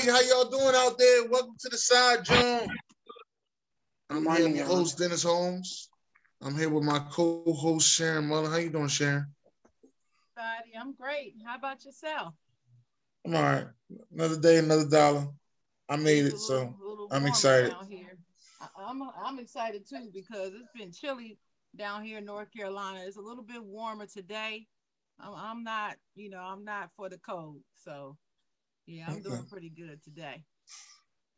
Good morning, everybody. How y'all doing out there? Welcome to the side, Jawn. I'm here with host Dennis Holmes. I'm here with my co-host Sharon Muller. How you doing, Sharon? Buddy, I'm great. How about yourself? I'm all right. Another day, another dollar. I made it, so I'm excited. I'm I'm excited too because it's been chilly down here in North Carolina. It's a little bit warmer today. I'm, I'm not, you know, I'm not for the cold, so yeah, I'm okay. doing pretty good today.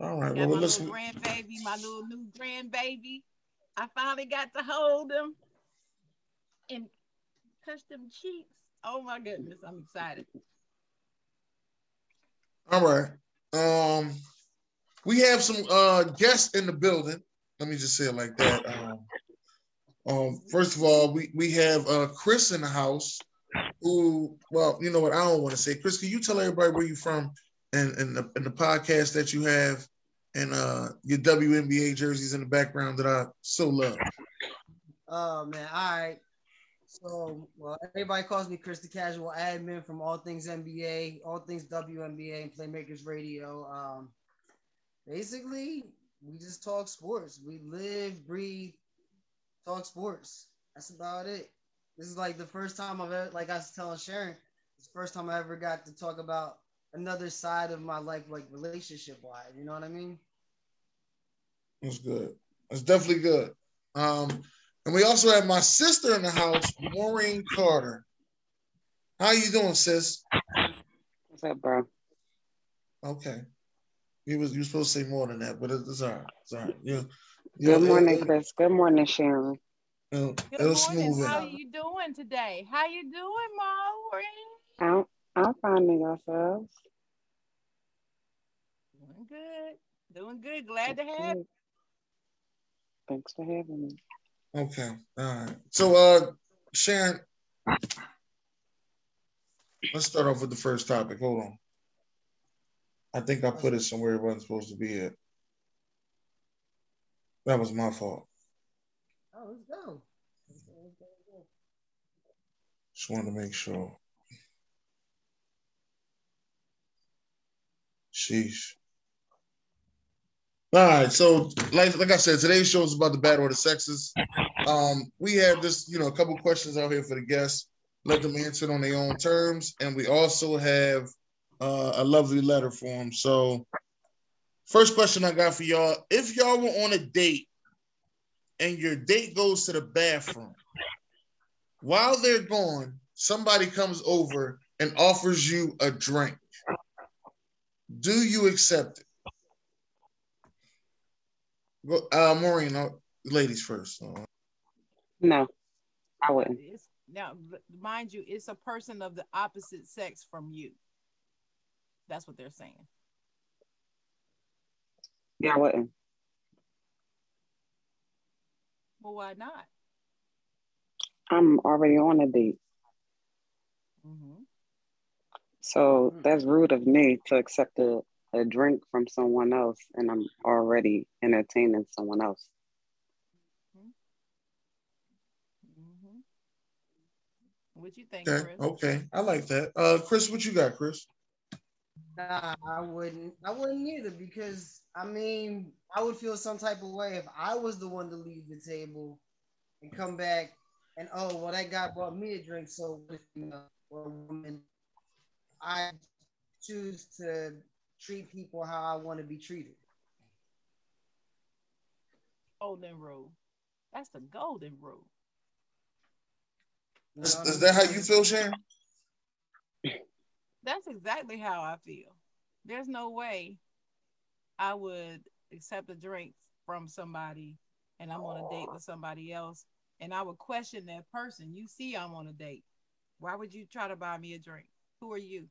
All right. Well, my listen. little grandbaby, my little new grandbaby. I finally got to hold him and touch them cheeks. Oh my goodness, I'm excited. All right. Um, we have some uh guests in the building. Let me just say it like that. Um, um first of all, we we have uh Chris in the house who, well, you know what? I don't want to say. Chris, can you tell everybody where you're from and, and, the, and the podcast that you have and uh, your WNBA jerseys in the background that I so love? Oh, man. All right. So, well, everybody calls me Chris the Casual Admin from All Things NBA, All Things WNBA, and Playmakers Radio. Um, basically, we just talk sports. We live, breathe, talk sports. That's about it. This is like the first time I've ever, like I was telling Sharon, it's the first time I ever got to talk about another side of my life, like relationship wise. You know what I mean? That's good. That's definitely good. Um, and we also have my sister in the house, Maureen Carter. How you doing, sis? What's up, bro? Okay. You was you supposed to say more than that, but it's, all right. It's all right. You, you Good morning, Chris. Good morning, Sharon. Good morning. How are you doing today? How you doing, Maureen? I'm I'm finding ourselves. Doing good. Doing good. Glad to have you. Thanks for having me. Okay. All right. So uh Sharon, let's start off with the first topic. Hold on. I think I put it somewhere it wasn't supposed to be it. That was my fault. Oh, let's go. Just wanted to make sure. Sheesh. All right, so like like I said, today's show is about the battle of the sexes. Um, we have this, you know, a couple questions out here for the guests. Let them answer it on their own terms, and we also have uh, a lovely letter for them. So, first question I got for y'all: If y'all were on a date and your date goes to the bathroom, while they're gone, somebody comes over and offers you a drink. Do you accept it? Go, uh, Maureen, uh, ladies first. Uh. No, I wouldn't. Now, mind you, it's a person of the opposite sex from you. That's what they're saying. Yeah, I wouldn't. Well, why not? I'm already on a date. Mm-hmm. So mm. that's rude of me to accept a, a drink from someone else and I'm already entertaining someone else. Mm-hmm. mm-hmm. What you think, okay, Chris? Okay, I like that. Uh, Chris, what you got, Chris? Nah, I wouldn't. I wouldn't either because I mean, I would feel some type of way if I was the one to leave the table and come back and oh, well, that guy brought me a drink, so you know, or a woman, I choose to treat people how I want to be treated. Golden rule. That's the golden rule. Is, is that how you feel, Sharon? That's exactly how I feel. There's no way I would accept a drink from somebody and I'm on a date with somebody else and I would question that person. You see, I'm on a date. Why would you try to buy me a drink? Who are you?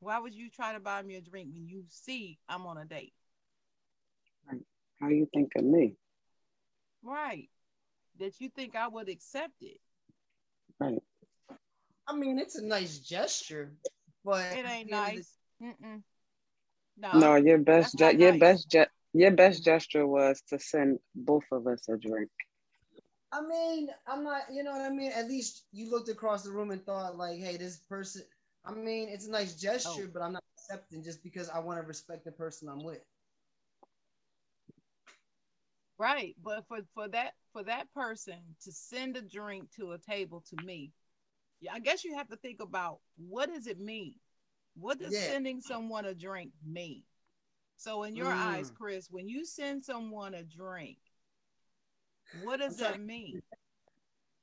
Why would you try to buy me a drink when you see I'm on a date? How you think of me? Right. That you think I would accept it. Right. I mean, it's a nice gesture, but it ain't nice. Mm-mm. No, no, your best, ge- your nice. best, ge- your best gesture was to send both of us a drink. I mean, I'm not, you know what I mean? At least you looked across the room and thought, like, hey, this person, I mean, it's a nice gesture, oh. but I'm not accepting just because I want to respect the person I'm with. Right, but for for that for that person to send a drink to a table to me, yeah, I guess you have to think about what does it mean? What does yeah. sending someone a drink mean? So in your mm. eyes, Chris, when you send someone a drink, what does that mean?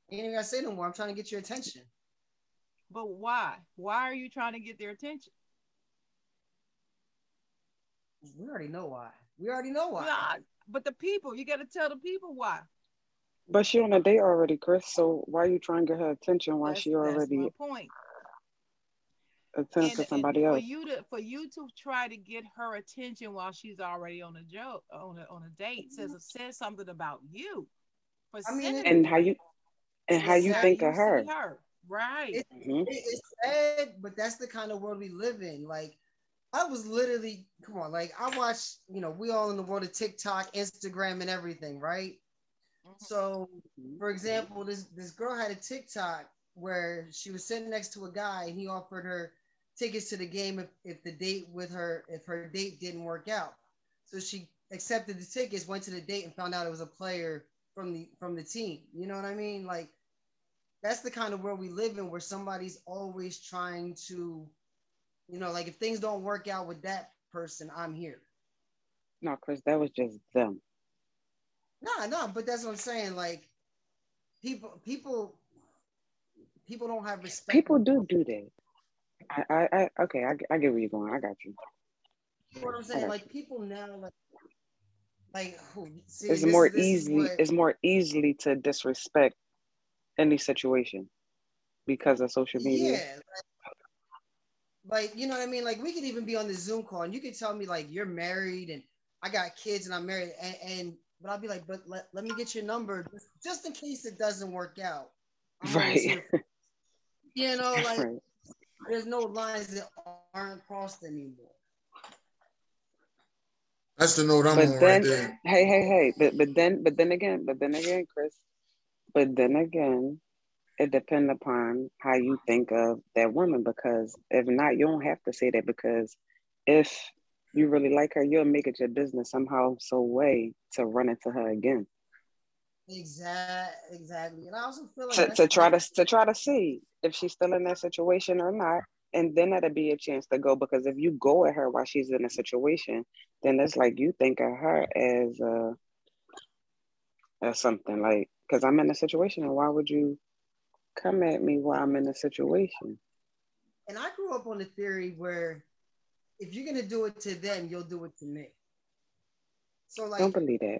You ain't even gotta say no more. I'm trying to get your attention. But why? Why are you trying to get their attention? We already know why. We already know why. Nah, but the people, you got to tell the people why. But she on a date already, Chris. So why are you trying to get her attention? Why that's, she already point attend to somebody else? For you to for you to try to get her attention while she's already on a joke on a on a date says says something about you. For I mean, and how you and how you think of her. her. Right. It, mm-hmm. it, it's sad, but that's the kind of world we live in. Like I was literally, come on, like I watch, you know, we all in the world of TikTok, Instagram, and everything, right? So, for example, this this girl had a TikTok where she was sitting next to a guy and he offered her tickets to the game if, if the date with her if her date didn't work out. So she accepted the tickets, went to the date, and found out it was a player from the from the team. You know what I mean? Like that's the kind of world we live in, where somebody's always trying to you know, like if things don't work out with that person, I'm here. No, Chris, that was just them. No, no, but that's what I'm saying. Like people, people, people don't have respect. People do do that. I, I, I okay, I, I get where you're going. I got you. You know what I'm saying? Like people now, like, like see, it's this, more this easy. What, it's more easily to disrespect any situation because of social media. Yeah, like, like you know what I mean? Like we could even be on the Zoom call and you could tell me like you're married and I got kids and I'm married and, and but I'll be like, but let, let me get your number just in case it doesn't work out. I'm right. You know, like right. there's no lines that aren't crossed anymore. That's the note I'm but on then, right there. Hey, hey, hey! But but then but then again, but then again, Chris. But then again, it depends upon how you think of that woman because if not, you don't have to say that because if you really like her, you'll make it your business somehow, so way to run into her again. Exactly, exactly. And I also feel like to, to try to to try to see if she's still in that situation or not, and then that'd be a chance to go because if you go at her while she's in a situation, then it's like you think of her as uh as something like because I'm in a situation, and why would you come at me while I'm in a situation. And I grew up on the theory where if you're gonna do it to them, you'll do it to me. So like don't believe that.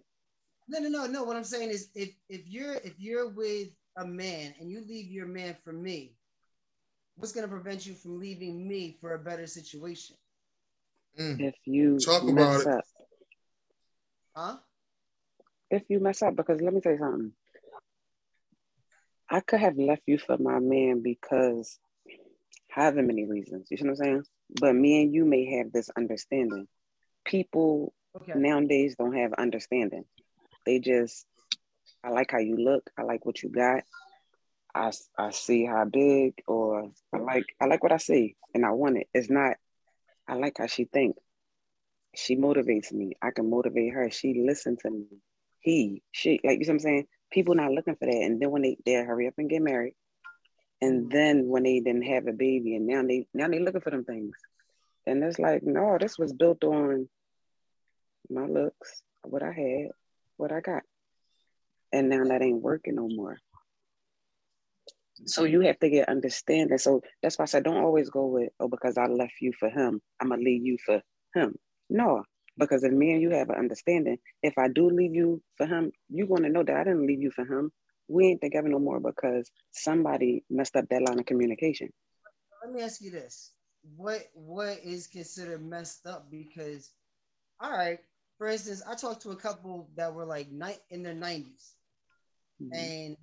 No, no, no, no. What I'm saying is if if you're if you're with a man and you leave your man for me, what's gonna prevent you from leaving me for a better situation? Mm. If you talk about it. Up. Huh? If you mess up, because let me tell you something. I could have left you for my man because however many reasons. You see what I'm saying? But me and you may have this understanding. People okay. nowadays don't have understanding. They just, I like how you look. I like what you got. I, I see how big, or I like I like what I see, and I want it. It's not. I like how she think. She motivates me. I can motivate her. She listen to me. He, she, like you know what I'm saying people not looking for that. And then when they they hurry up and get married, and then when they didn't have a baby, and now they now they looking for them things, and it's like no, this was built on my looks, what I had, what I got, and now that ain't working no more. So you have to get understanding. So that's why I said don't always go with oh because I left you for him, I'm gonna leave you for him. No, because if me and you have an understanding, if I do leave you for him, you're to know that I didn't leave you for him. We ain't together no more because somebody messed up that line of communication. Let me ask you this: what what is considered messed up? Because, all right, for instance, I talked to a couple that were like night in their 90s, mm-hmm. and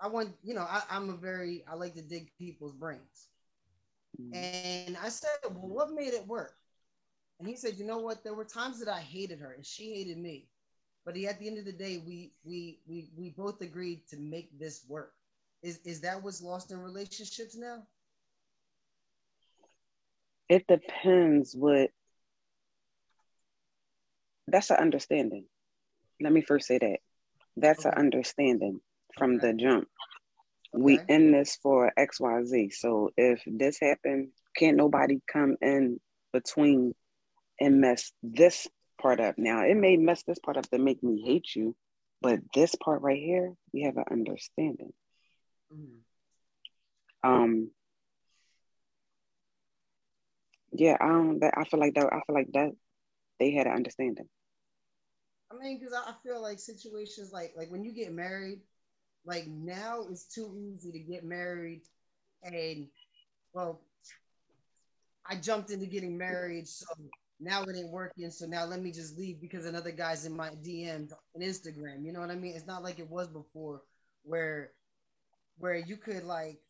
I want you know I, I'm a very I like to dig people's brains, mm-hmm. and I said, well, what made it work? And he said, you know what? There were times that I hated her and she hated me. But at the end of the day, we we we we both agreed to make this work. Is is that what's lost in relationships now? It depends what that's an understanding. Let me first say that. That's okay. an understanding from okay. the jump. Okay. We in this for XYZ. So if this happened, can't nobody come in between and mess this part up. Now it may mess this part up to make me hate you, but this part right here, we have an understanding. Mm-hmm. Um yeah, I don't I feel like that I feel like that they had an understanding. I mean, because I feel like situations like like when you get married, like now it's too easy to get married, and well, I jumped into getting married, so now it ain't working. So now let me just leave because another guy's in my DMs on Instagram. You know what I mean? It's not like it was before, where where you could like,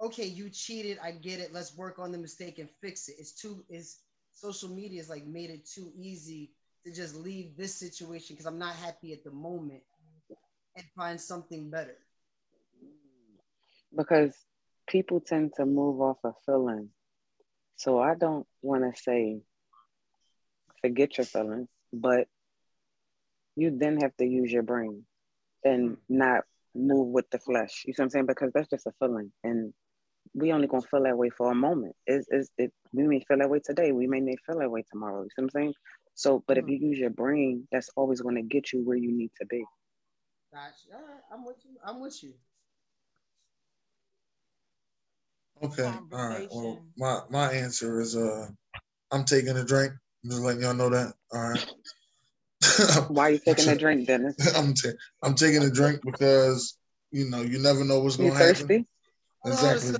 okay, you cheated, I get it. Let's work on the mistake and fix it. It's too is social media has like made it too easy to just leave this situation because I'm not happy at the moment and find something better. Because people tend to move off a of feeling. So I don't want to say forget your feelings, but you then have to use your brain and not move with the flesh. You see what I'm saying? Because that's just a feeling. And we only gonna feel that way for a moment. Is is it we may feel that way today, we may not feel that way tomorrow. You see what I'm saying? So, but mm-hmm. if you use your brain, that's always going to get you where you need to be. Gotcha. All right, I'm with you. I'm with you. Okay. All right. Well, my my answer is uh, I'm taking a drink. Just letting y'all know that. All right. Why are you taking a drink, Dennis? I'm ta- I'm taking a drink because you know you never know what's going to happen. Exactly.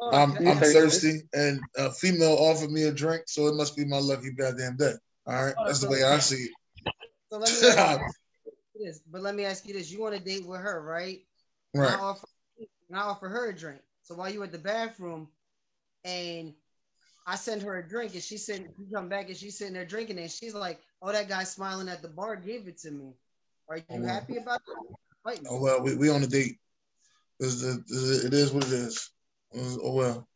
Oh, I'm, I'm thirsty, and a female offered me a drink, so it must be my lucky goddamn day. All right, oh, that's the way I see it. So let me ask you this, but let me ask you this: you want to date with her, right? Right. And I, offer, and I offer her a drink. So while you at the bathroom, and I send her a drink, and she's sitting, you come back, and she's sitting there drinking, and she's like, "Oh, that guy smiling at the bar gave it to me. Are you oh, happy about that?" Oh well, we, we on a date. It is what it is. Oh well.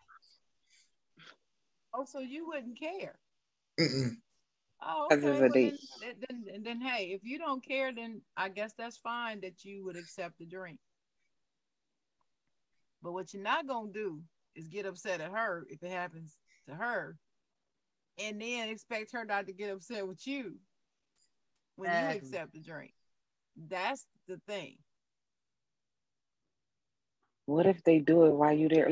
Oh, so you wouldn't care? Mm-mm. Oh, okay. Well, then, then, then, hey, if you don't care, then I guess that's fine that you would accept the drink. But what you're not gonna do is get upset at her if it happens to her, and then expect her not to get upset with you when you accept the drink. That's the thing. What if they do it while you there?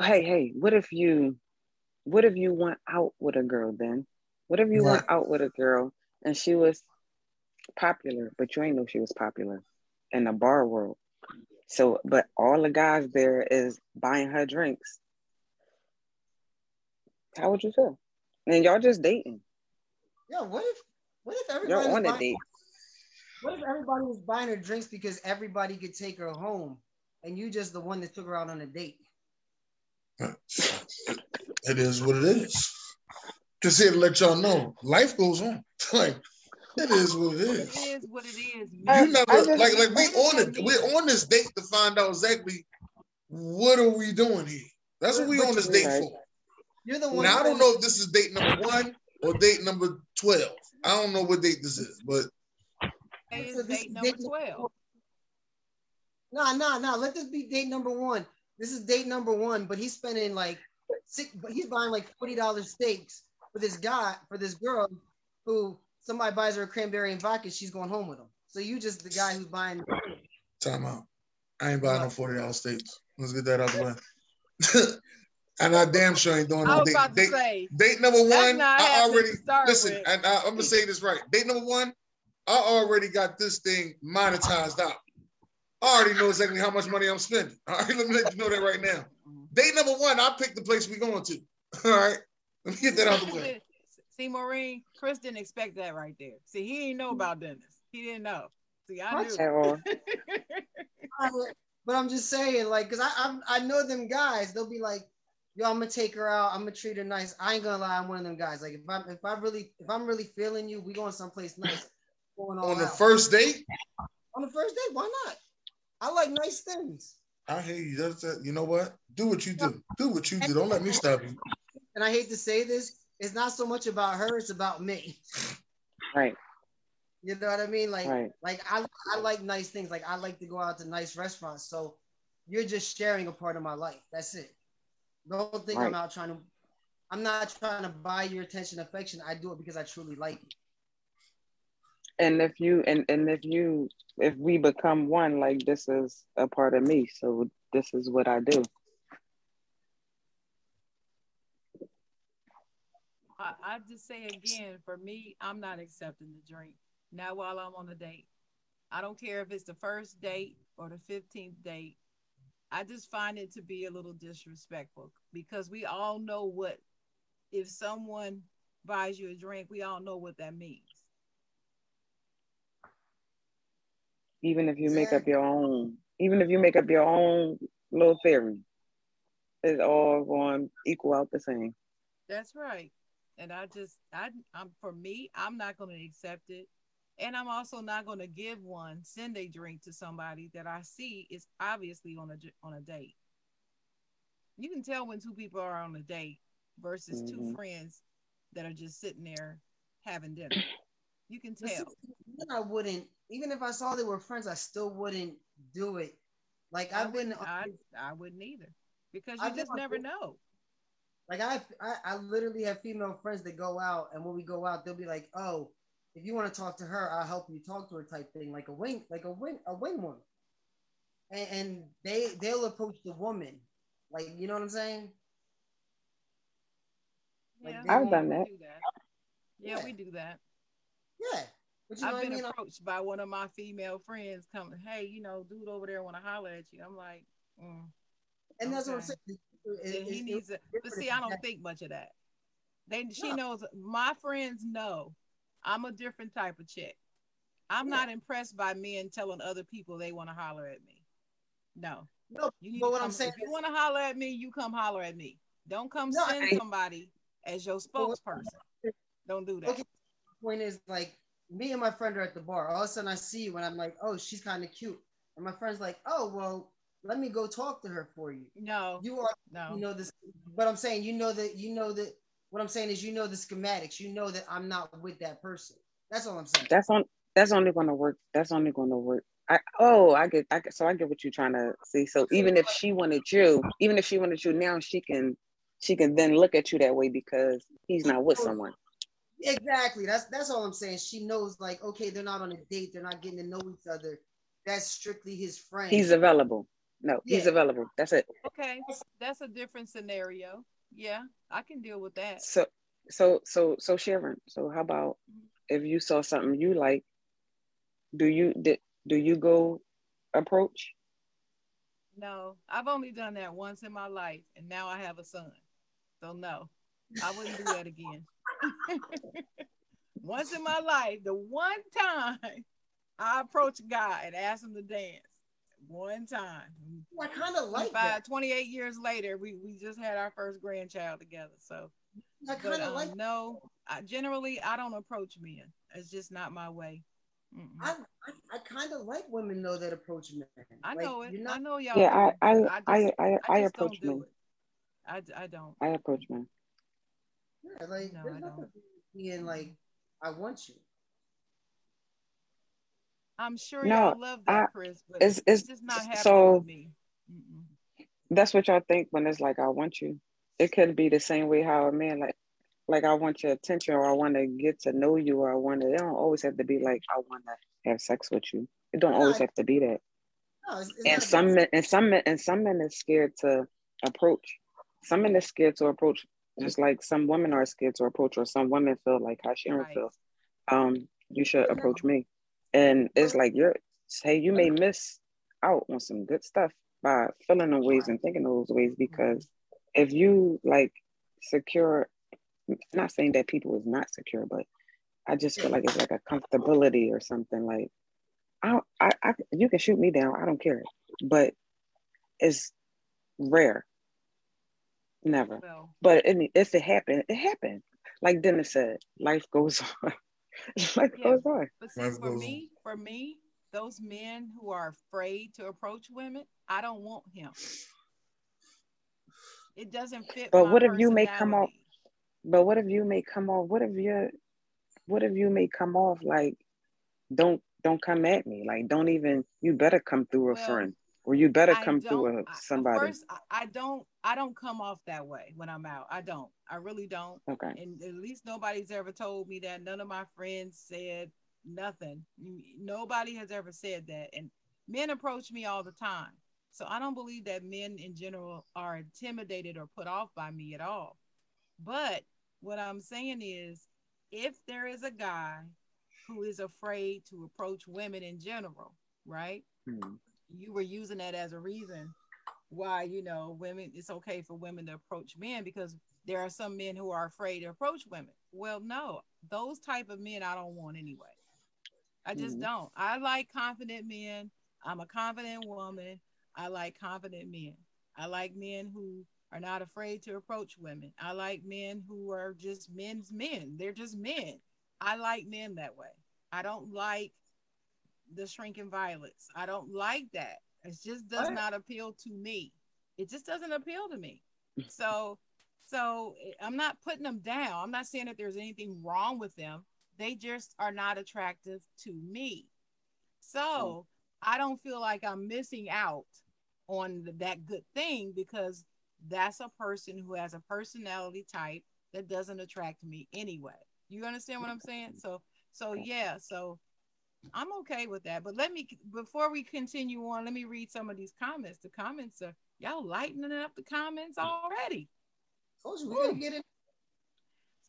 Hey, hey, what if you, what if you went out with a girl then? What if you right. went out with a girl and she was popular, but you ain't know she was popular in the bar world? So, but all the guys there is buying her drinks. How would you feel? And y'all just dating. Yeah, what if what if everybody on a date? What if everybody was buying her drinks because everybody could take her home and you just the one that took her out on a date? It is what it is just here to let y'all know life goes on. like it is what it is. It is what it is. You never just, like like we on it. We're on this date to find out exactly what are we doing here. That's what we on this date for. You're the one. Now I don't know if this is date number one or date number twelve. I don't know what date this is, but hey, so date number twelve. No, no, no. Let this be date number one. This is date number one, but he's spending like six. But he's buying like forty dollars steaks for this guy, for this girl who somebody buys her a cranberry and vodka, she's going home with him. So you just the guy who's buying. Time out. I ain't buying no forty dollars steaks. Let's get that out of the way. and I damn sure ain't doing no date. Date, say, date number one, I already listen. With. And I, I'm gonna say this right. Date number one, I already got this thing monetized out. I already know exactly how much money I'm spending. All right, let me let you know that right now. Date number one, I picked the place we're going to. All right. Let me get that out the way. See, Maureen, Chris didn't expect that right there. See, he didn't know about Dennis. He didn't know. See, I knew. but I'm just saying, like, cause I, I I know them guys. They'll be like, "Yo, I'm gonna take her out. I'm gonna treat her nice." I ain't gonna lie, I'm one of them guys. Like, if I'm if I really if I'm really feeling you, we going someplace nice. Going on the out. first date. On the first date, why not? I like nice things. I hear you. That's that. You know what? Do what you do. Do what you do. Don't let me stop you. and I hate to say this, it's not so much about her, it's about me. Right. You know what I mean? Like, right. like I, I like nice things. Like I like to go out to nice restaurants. So you're just sharing a part of my life. That's it. Don't think right. I'm out trying to. I'm not trying to buy your attention, affection. I do it because I truly like you. And if you and and if you if we become one, like this is a part of me. So this is what I do. I, I just say again, for me, I'm not accepting the drink. Not while I'm on a date. I don't care if it's the first date or the 15th date. I just find it to be a little disrespectful because we all know what, if someone buys you a drink, we all know what that means. Even if you make up your own, even if you make up your own little theory, it's all going to equal out the same. That's right and I just I I'm for me I'm not going to accept it, and I'm also not going to give one send a drink to somebody that I see is obviously on a on a date. You can tell when two people are on a date versus mm-hmm. two friends that are just sitting there having dinner. You can tell. I wouldn't even if I saw they were friends, I still wouldn't do it. Like I've been, I, I wouldn't either because you I've just never know. Like I, I, I literally have female friends that go out, and when we go out, they'll be like, "Oh, if you want to talk to her, I'll help you talk to her," type thing, like a wing, like a wing, a wing woman. And, and they they'll approach the woman, like you know what I'm saying? Like yeah, I've done that. that. Yeah, yeah, we do that. Yeah. But you know I've been I mean? approached by one of my female friends coming, hey, you know, dude over there want to holler at you. I'm like, mm, and okay. that's what I'm saying it, he needs it. But see, I don't think much of that. They she knows my friends know I'm a different type of chick. I'm yeah. not impressed by men telling other people they want to holler at me. No. No, you but what come, I'm saying if you want to holler at me, you come holler at me. Don't come no, send somebody as your spokesperson. Don't do that. Okay. Point is like me and my friend are at the bar. All of a sudden I see you and I'm like, oh, she's kind of cute. And my friend's like, oh, well, let me go talk to her for you. No, you are. No, you know this. But I'm saying, you know that you know that. What I'm saying is, you know the schematics. You know that I'm not with that person. That's all I'm saying. That's on. That's only going to work. That's only going to work. I oh, I get. I get. So I get what you're trying to see. So even if she wanted you, even if she wanted you now, she can. She can then look at you that way because he's not with someone. Exactly. That's that's all I'm saying. She knows, like, okay, they're not on a date. They're not getting to know each other. That's strictly his friend. He's available. No, yeah. he's available. That's it. Okay, that's a different scenario. Yeah, I can deal with that. So, so, so, so, Sharon. So, how about mm-hmm. if you saw something you like? Do you did do you go approach? No, I've only done that once in my life, and now I have a son. So no, I wouldn't do that again. once in my life, the one time I approached guy and asked him to dance one time. I kind of like Five, that. 28 years later, we, we just had our first grandchild together. So I kind of um, like no, I, generally I don't approach men. It's just not my way. I, I, I kind of like women though that approach men. I like, know it. Not, I know y'all. Yeah, I I, I, just, I, I, I approach men. I, I don't. I approach men. Yeah, like no, there's nothing being like I want you. I'm sure no, y'all love that, I, Chris, but it's, it's, just not happening so, me. Mm-mm. That's what y'all think when it's like, I want you. It could be the same way how a man like, like I want your attention, or I want to get to know you, or I want to. It don't always have to be like I want to have sex with you. It don't always have to be that. No, it's, it's and some men, and some men, and some men are scared to approach. Some men are scared to approach, just like some women are scared to approach, or some women feel like how Sharon right. feels. Um, you should approach me and it's like you're hey you may miss out on some good stuff by feeling those ways and thinking those ways because if you like secure not saying that people is not secure but i just feel like it's like a comfortability or something like I, I, I you can shoot me down i don't care but it's rare. Never. Well, but if it happened it happened. Like dennis said life goes on like yeah. Oh, goes on. But see, for me, for me, those men who are afraid to approach women, I don't want him. It doesn't fit. But what if you may come off? But what if you may come off? What if you, what if you may come off like, don't don't come at me. Like don't even. You better come through a friend, or you better come through a, somebody. First, I don't. I don't come off that way when I'm out. I don't. I really don't. Okay. And at least nobody's ever told me that. None of my friends said nothing. Nobody has ever said that. And men approach me all the time. So I don't believe that men in general are intimidated or put off by me at all. But what I'm saying is, if there is a guy who is afraid to approach women in general, right? Mm-hmm. You were using that as a reason why, you know, women, it's okay for women to approach men because there are some men who are afraid to approach women. Well, no, those type of men I don't want anyway. I just mm-hmm. don't. I like confident men. I'm a confident woman. I like confident men. I like men who are not afraid to approach women. I like men who are just men's men. They're just men. I like men that way. I don't like the shrinking violets. I don't like that. It just does what? not appeal to me. It just doesn't appeal to me. So, so I'm not putting them down. I'm not saying that there's anything wrong with them. They just are not attractive to me. So hmm. I don't feel like I'm missing out on that good thing because that's a person who has a personality type that doesn't attract me anyway. You understand what I'm saying? So so yeah, so I'm okay with that. But let me before we continue on, let me read some of these comments. The comments are y'all lightening up the comments already. Told you we gotta get it.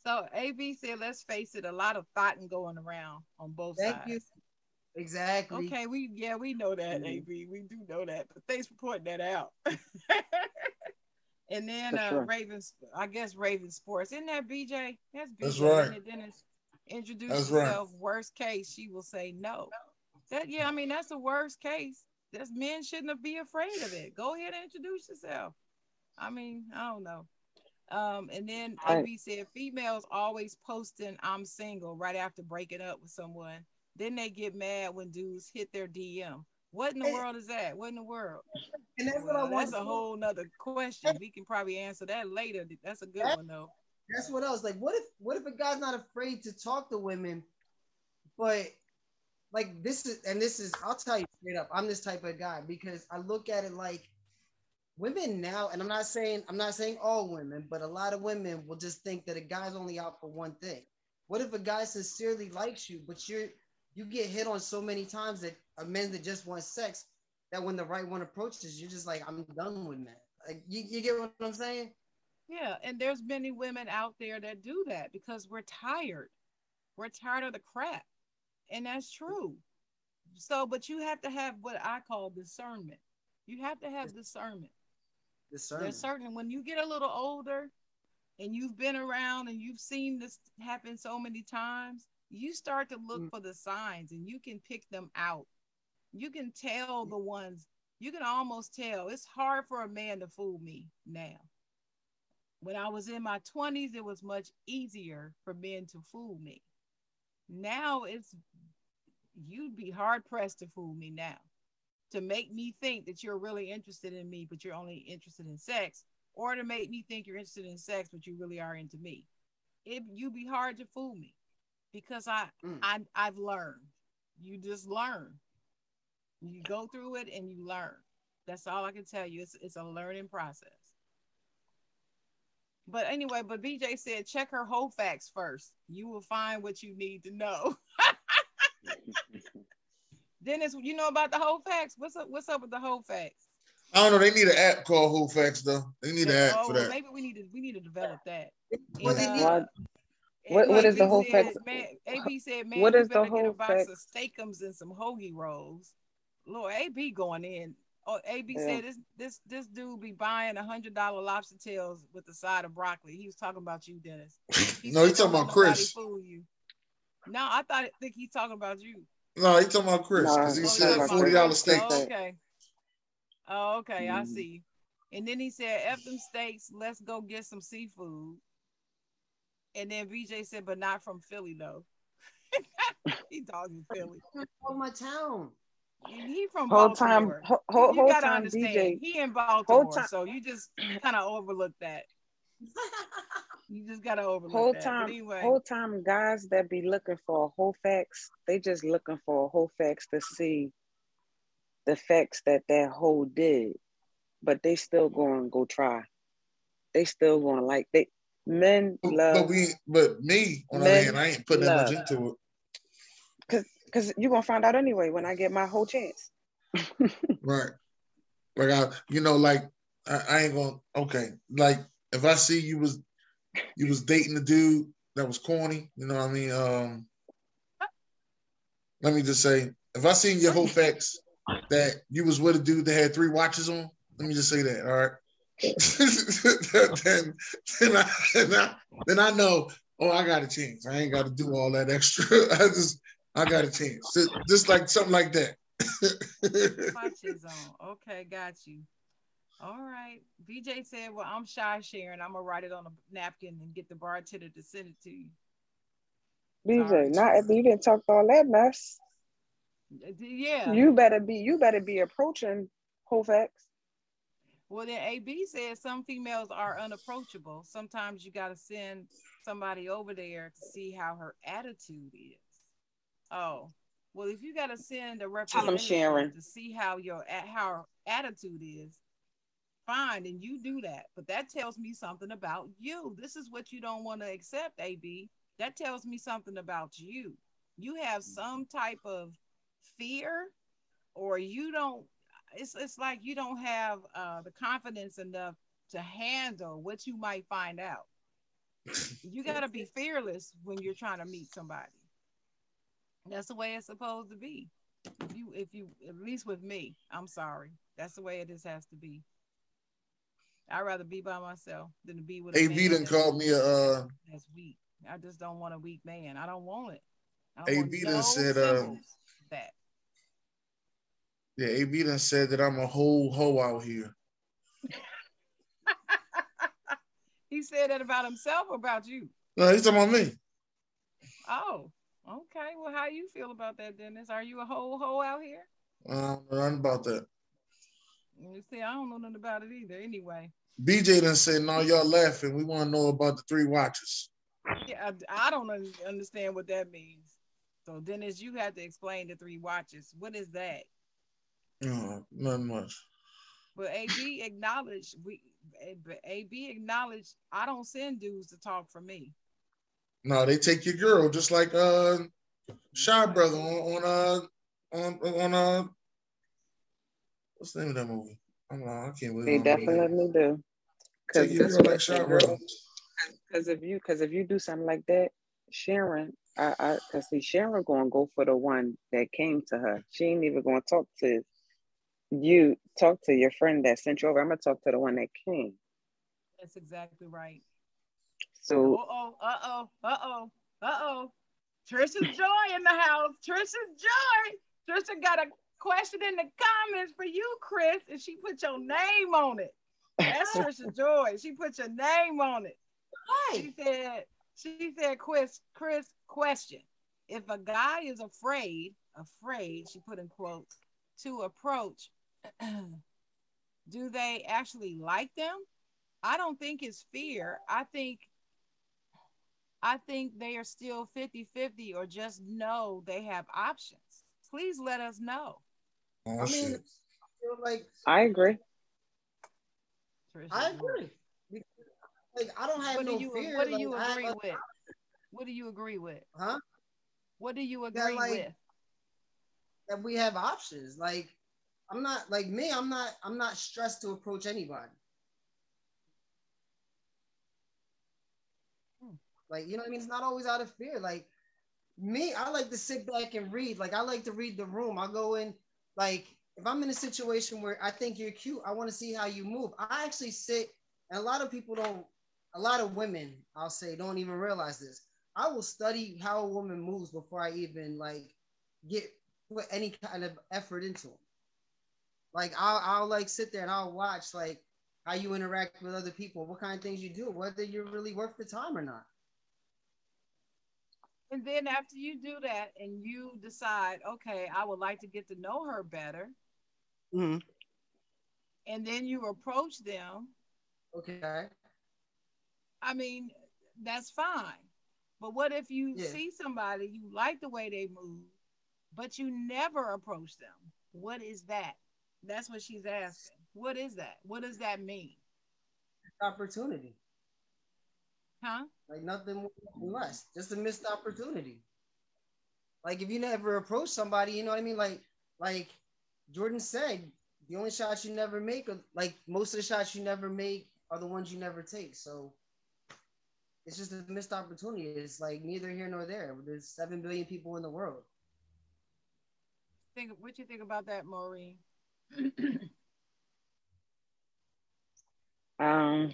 So AB said, let's face it, a lot of fighting going around on both Thank sides. You. Exactly. Okay, we yeah, we know that, mm-hmm. AB. We do know that. But thanks for pointing that out. and then uh sure. Ravens, I guess Raven Sports. Isn't that BJ? That's BJ. That's right. Dennis introduce that's yourself. Right. Worst case, she will say no. That yeah, I mean that's the worst case. That's men shouldn't be afraid of it. Go ahead and introduce yourself. I mean, I don't know. Um, and then right. AB said females always posting I'm single right after breaking up with someone. Then they get mad when dudes hit their DM. What in the world is that? What in the world? And that's well, what I That's a whole nother question. We can probably answer that later. That's a good one though. That's what I was like. What if what if a guy's not afraid to talk to women, but like this is and this is I'll tell you straight up, I'm this type of guy because I look at it like women now, and I'm not saying I'm not saying all women, but a lot of women will just think that a guy's only out for one thing. What if a guy sincerely likes you, but you're you get hit on so many times that a men that just want sex that when the right one approaches, you're just like, I'm done with men. Like you, you get what I'm saying? Yeah, and there's many women out there that do that because we're tired. We're tired of the crap. And that's true. So, but you have to have what I call discernment. You have to have discernment. Discernment. There's certain when you get a little older and you've been around and you've seen this happen so many times, you start to look mm. for the signs and you can pick them out. You can tell the ones, you can almost tell. It's hard for a man to fool me now. When I was in my 20s, it was much easier for men to fool me. Now it's, you'd be hard pressed to fool me now. To make me think that you're really interested in me, but you're only interested in sex, or to make me think you're interested in sex, but you really are into me. It you'd be hard to fool me because I, mm. I I've learned. You just learn. You go through it and you learn. That's all I can tell you. It's it's a learning process. But anyway, but BJ said check her whole facts first. You will find what you need to know. Dennis, you know about the whole facts? What's up? What's up with the whole facts? I don't know. They need an app called Whole Facts though. They need an app oh, for that. Maybe we need to we need to develop that. What, and, uh, what, what is the whole fact? Man, AB said, man, what is the whole get a box fact? of Steak-umms and some hoagie rolls. Lord, AB going in. Oh, AB yeah. said this this this dude be buying a hundred dollar lobster tails with the side of broccoli. He was talking about you, Dennis. He no, he's talking about Chris. Fool you. No, I thought think he's talking about you. No, he's talking about Chris because he oh, said forty dollar steak. Oh, okay. Oh, okay, mm. I see. And then he said, "F them steaks. Let's go get some seafood." And then BJ said, but not from Philly though. he talking Philly. From my town. He from whole Baltimore. time. Whole, whole, you gotta time, understand. DJ. He in Baltimore, so you just kind of overlook that. You just gotta overlook whole that. time. Anyway. Whole time, guys that be looking for a whole facts, they just looking for a whole facts to see the facts that that whole did, but they still going to go try. They still going to like they men love. But we, but me on the hand, I ain't putting that much into it. Cause, cause you gonna find out anyway when I get my whole chance. right. Like I, you know, like I, I ain't gonna. Okay, like if I see you was you was dating a dude that was corny, you know what I mean? Um, let me just say, if I seen your whole facts that you was with a dude that had three watches on, let me just say that, all right? then, then, I, then, I, then I know, oh, I got a chance. I ain't got to do all that extra. I just, I got a chance. Just like something like that. watches on. Okay, got you. All right. VJ said, Well, I'm shy sharing. I'm gonna write it on a napkin and get the bartender to send it to you. VJ, not if you didn't talk all that mess. Yeah. You better be you better be approaching whole facts. Well, then AB said some females are unapproachable. Sometimes you gotta send somebody over there to see how her attitude is. Oh, well, if you gotta send a representative to see how your how attitude is, fine, and you do that. But that tells me something about you. This is what you don't want to accept, AB. That tells me something about you. You have some type of fear, or you don't. It's it's like you don't have uh, the confidence enough to handle what you might find out. you got to be fearless when you're trying to meet somebody. That's the way it's supposed to be. If you, if you, at least with me, I'm sorry. That's the way it just has to be. I'd rather be by myself than to be with. AB didn't call me a. Uh, that's weak. I just don't want a weak man. I don't want it. AB done said uh, that. Yeah, AB done said that I'm a whole hoe out here. he said that about himself or about you? No, he's talking about me. Oh, okay. Well, how you feel about that, Dennis? Are you a whole hoe out here? I don't know about that. You see, I don't know nothing about it either. Anyway. BJ done said, "No, y'all laughing. We want to know about the three watches." Yeah, I, I don't understand what that means. So Dennis, you have to explain the three watches. What is that? No, nothing much. But AB acknowledged we AB acknowledged I don't send dudes to talk for me. No, they take your girl just like uh Shy Brother on, on uh on on uh what's the name of that movie? I don't know. I can't believe they definitely do. Because like if you because if you do something like that, Sharon, I I cause see Sharon gonna go for the one that came to her. She ain't even gonna talk to you. Talk to your friend that sent you over. I'm gonna talk to the one that came. That's exactly right. So uh oh, uh oh, uh oh, uh oh. Trisha Joy in the house. Trisha Joy. Trisha got a question in the comments for you, Chris, and she put your name on it. That's Trisha Joy. She put your name on it. She said, she said, Chris, Chris, question. If a guy is afraid, afraid, she put in quotes, to approach, do they actually like them? I don't think it's fear. I think I think they are still 50-50 or just know they have options. Please let us know. Oh, I mean, like I agree. I agree. Like I don't have what no do you, fear. What do like, you agree I, with? What do you agree with? Huh? What do you agree that, like, with? That we have options. Like I'm not like me. I'm not. I'm not stressed to approach anybody. Like you know I mean? It's not always out of fear. Like me, I like to sit back and read. Like I like to read the room. I go in like if I'm in a situation where I think you're cute, I want to see how you move. I actually sit, and a lot of people don't, a lot of women, I'll say, don't even realize this. I will study how a woman moves before I even like get put any kind of effort into them. Like I'll, I'll like sit there and I'll watch like how you interact with other people, what kind of things you do, whether you're really worth the time or not. And then after you do that and you decide, okay, I would like to get to know her better. Mm-hmm. And then you approach them. Okay. I mean, that's fine. But what if you yeah. see somebody you like the way they move, but you never approach them? What is that? That's what she's asking. What is that? What does that mean? Opportunity. Huh? Like nothing more, nothing less. Just a missed opportunity. Like if you never approach somebody, you know what I mean? Like, like Jordan said, the only shots you never make are like most of the shots you never make are the ones you never take. So it's just a missed opportunity. It's like neither here nor there. There's seven billion people in the world. Think what you think about that, Maureen? um,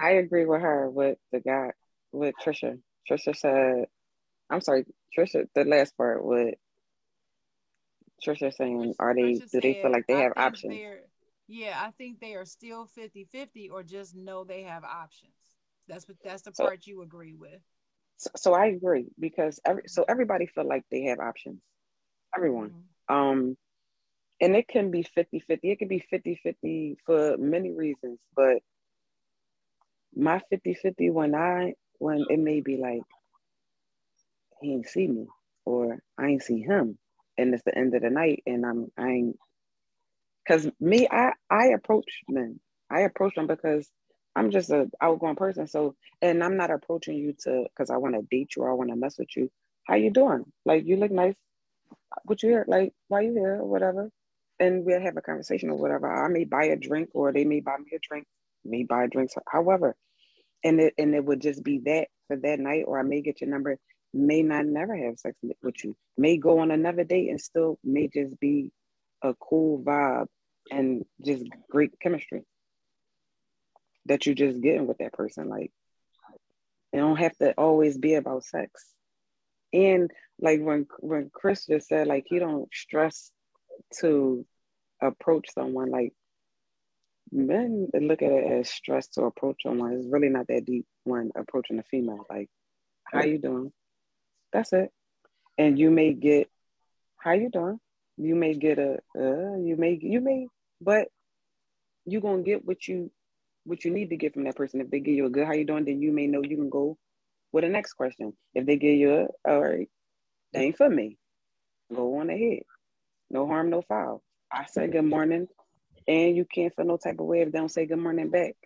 I agree with her with the guy with Trisha. Trisha said, "I'm sorry, Trisha." The last part with Trisha saying, "Are they? Trisha do they feel like they I have options?" Yeah, I think they are still 50-50 or just know they have options. That's what that's the so, part you agree with. So, so, I agree because every so everybody feel like they have options. Everyone. Mm-hmm. Um and it can be 50-50. It can be 50-50 for many reasons, but my 50-50 when I when it may be like he ain't see me or I ain't see him. And it's the end of the night and I'm I ain't because me I I approach men. I approach them because I'm just a outgoing person. So and I'm not approaching you to because I want to date you or I want to mess with you. How you doing? Like you look nice. What you here? Like why you here? Or whatever. And we'll have a conversation or whatever. I may buy a drink or they may buy me a drink may buy drinks however and it and it would just be that for that night or I may get your number may not never have sex with you, may go on another date and still may just be a cool vibe and just great chemistry that you just getting with that person. Like it don't have to always be about sex. And like when when Chris just said like he don't stress to approach someone like men look at it as stress to approach someone. It's really not that deep when approaching a female. Like, how you doing? That's it. And you may get, how you doing? You may get a, uh, you may, you may, but you're gonna get what you, what you need to get from that person. If they give you a good, how you doing? Then you may know you can go with the next question. If they give you a, all right, that ain't for me. Go on ahead. No harm, no foul. I say good morning, and you can't feel no type of way if they don't say good morning back,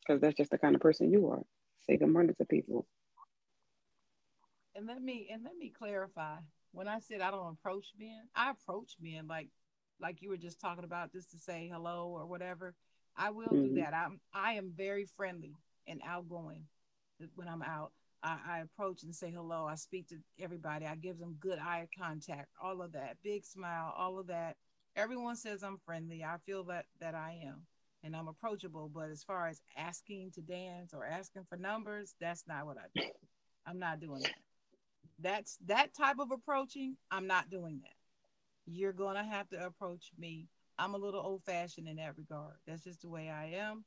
because that's just the kind of person you are. Say good morning to people and let me and let me clarify. When I said I don't approach men, I approach men like like you were just talking about, just to say hello or whatever. I will mm-hmm. do that. I'm I am very friendly and outgoing when I'm out. I, I, approach and say hello. I speak to everybody. I give them good eye contact, all of that, big smile, all of that. Everyone says I'm friendly. I feel that that I am, and I'm approachable. But as far as asking to dance or asking for numbers, that's not what I do. I'm not doing that. That's that type of approaching i'm not doing that. You're going to have to approach me. I'm a little old fashioned in that regard. That's just the way i am.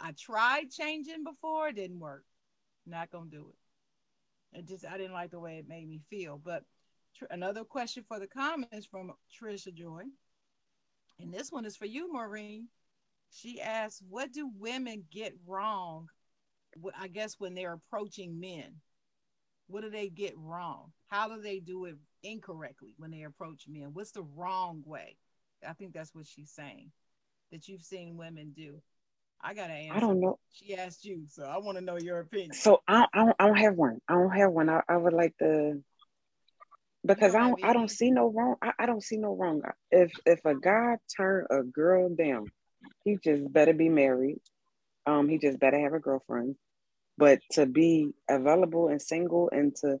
I tried changing before it didn't work. Not going to do it. It just i didn't like the way it made me feel. But another question for the comments from trisha joy and this one is for you maureen she asks what do women get wrong i guess when they're approaching men what do they get wrong? How do they do it incorrectly when they approach men? What's the wrong way? I think that's what she's saying that you've seen women do. I got to answer. I don't know. She asked you, so I want to know your opinion. So I, I, don't, I don't have one. I don't have one. I, I would like to because don't I don't I don't see no wrong. I, I don't see no wrong. If if a guy turn a girl down, he just better be married. Um, he just better have a girlfriend. But to be available and single and to,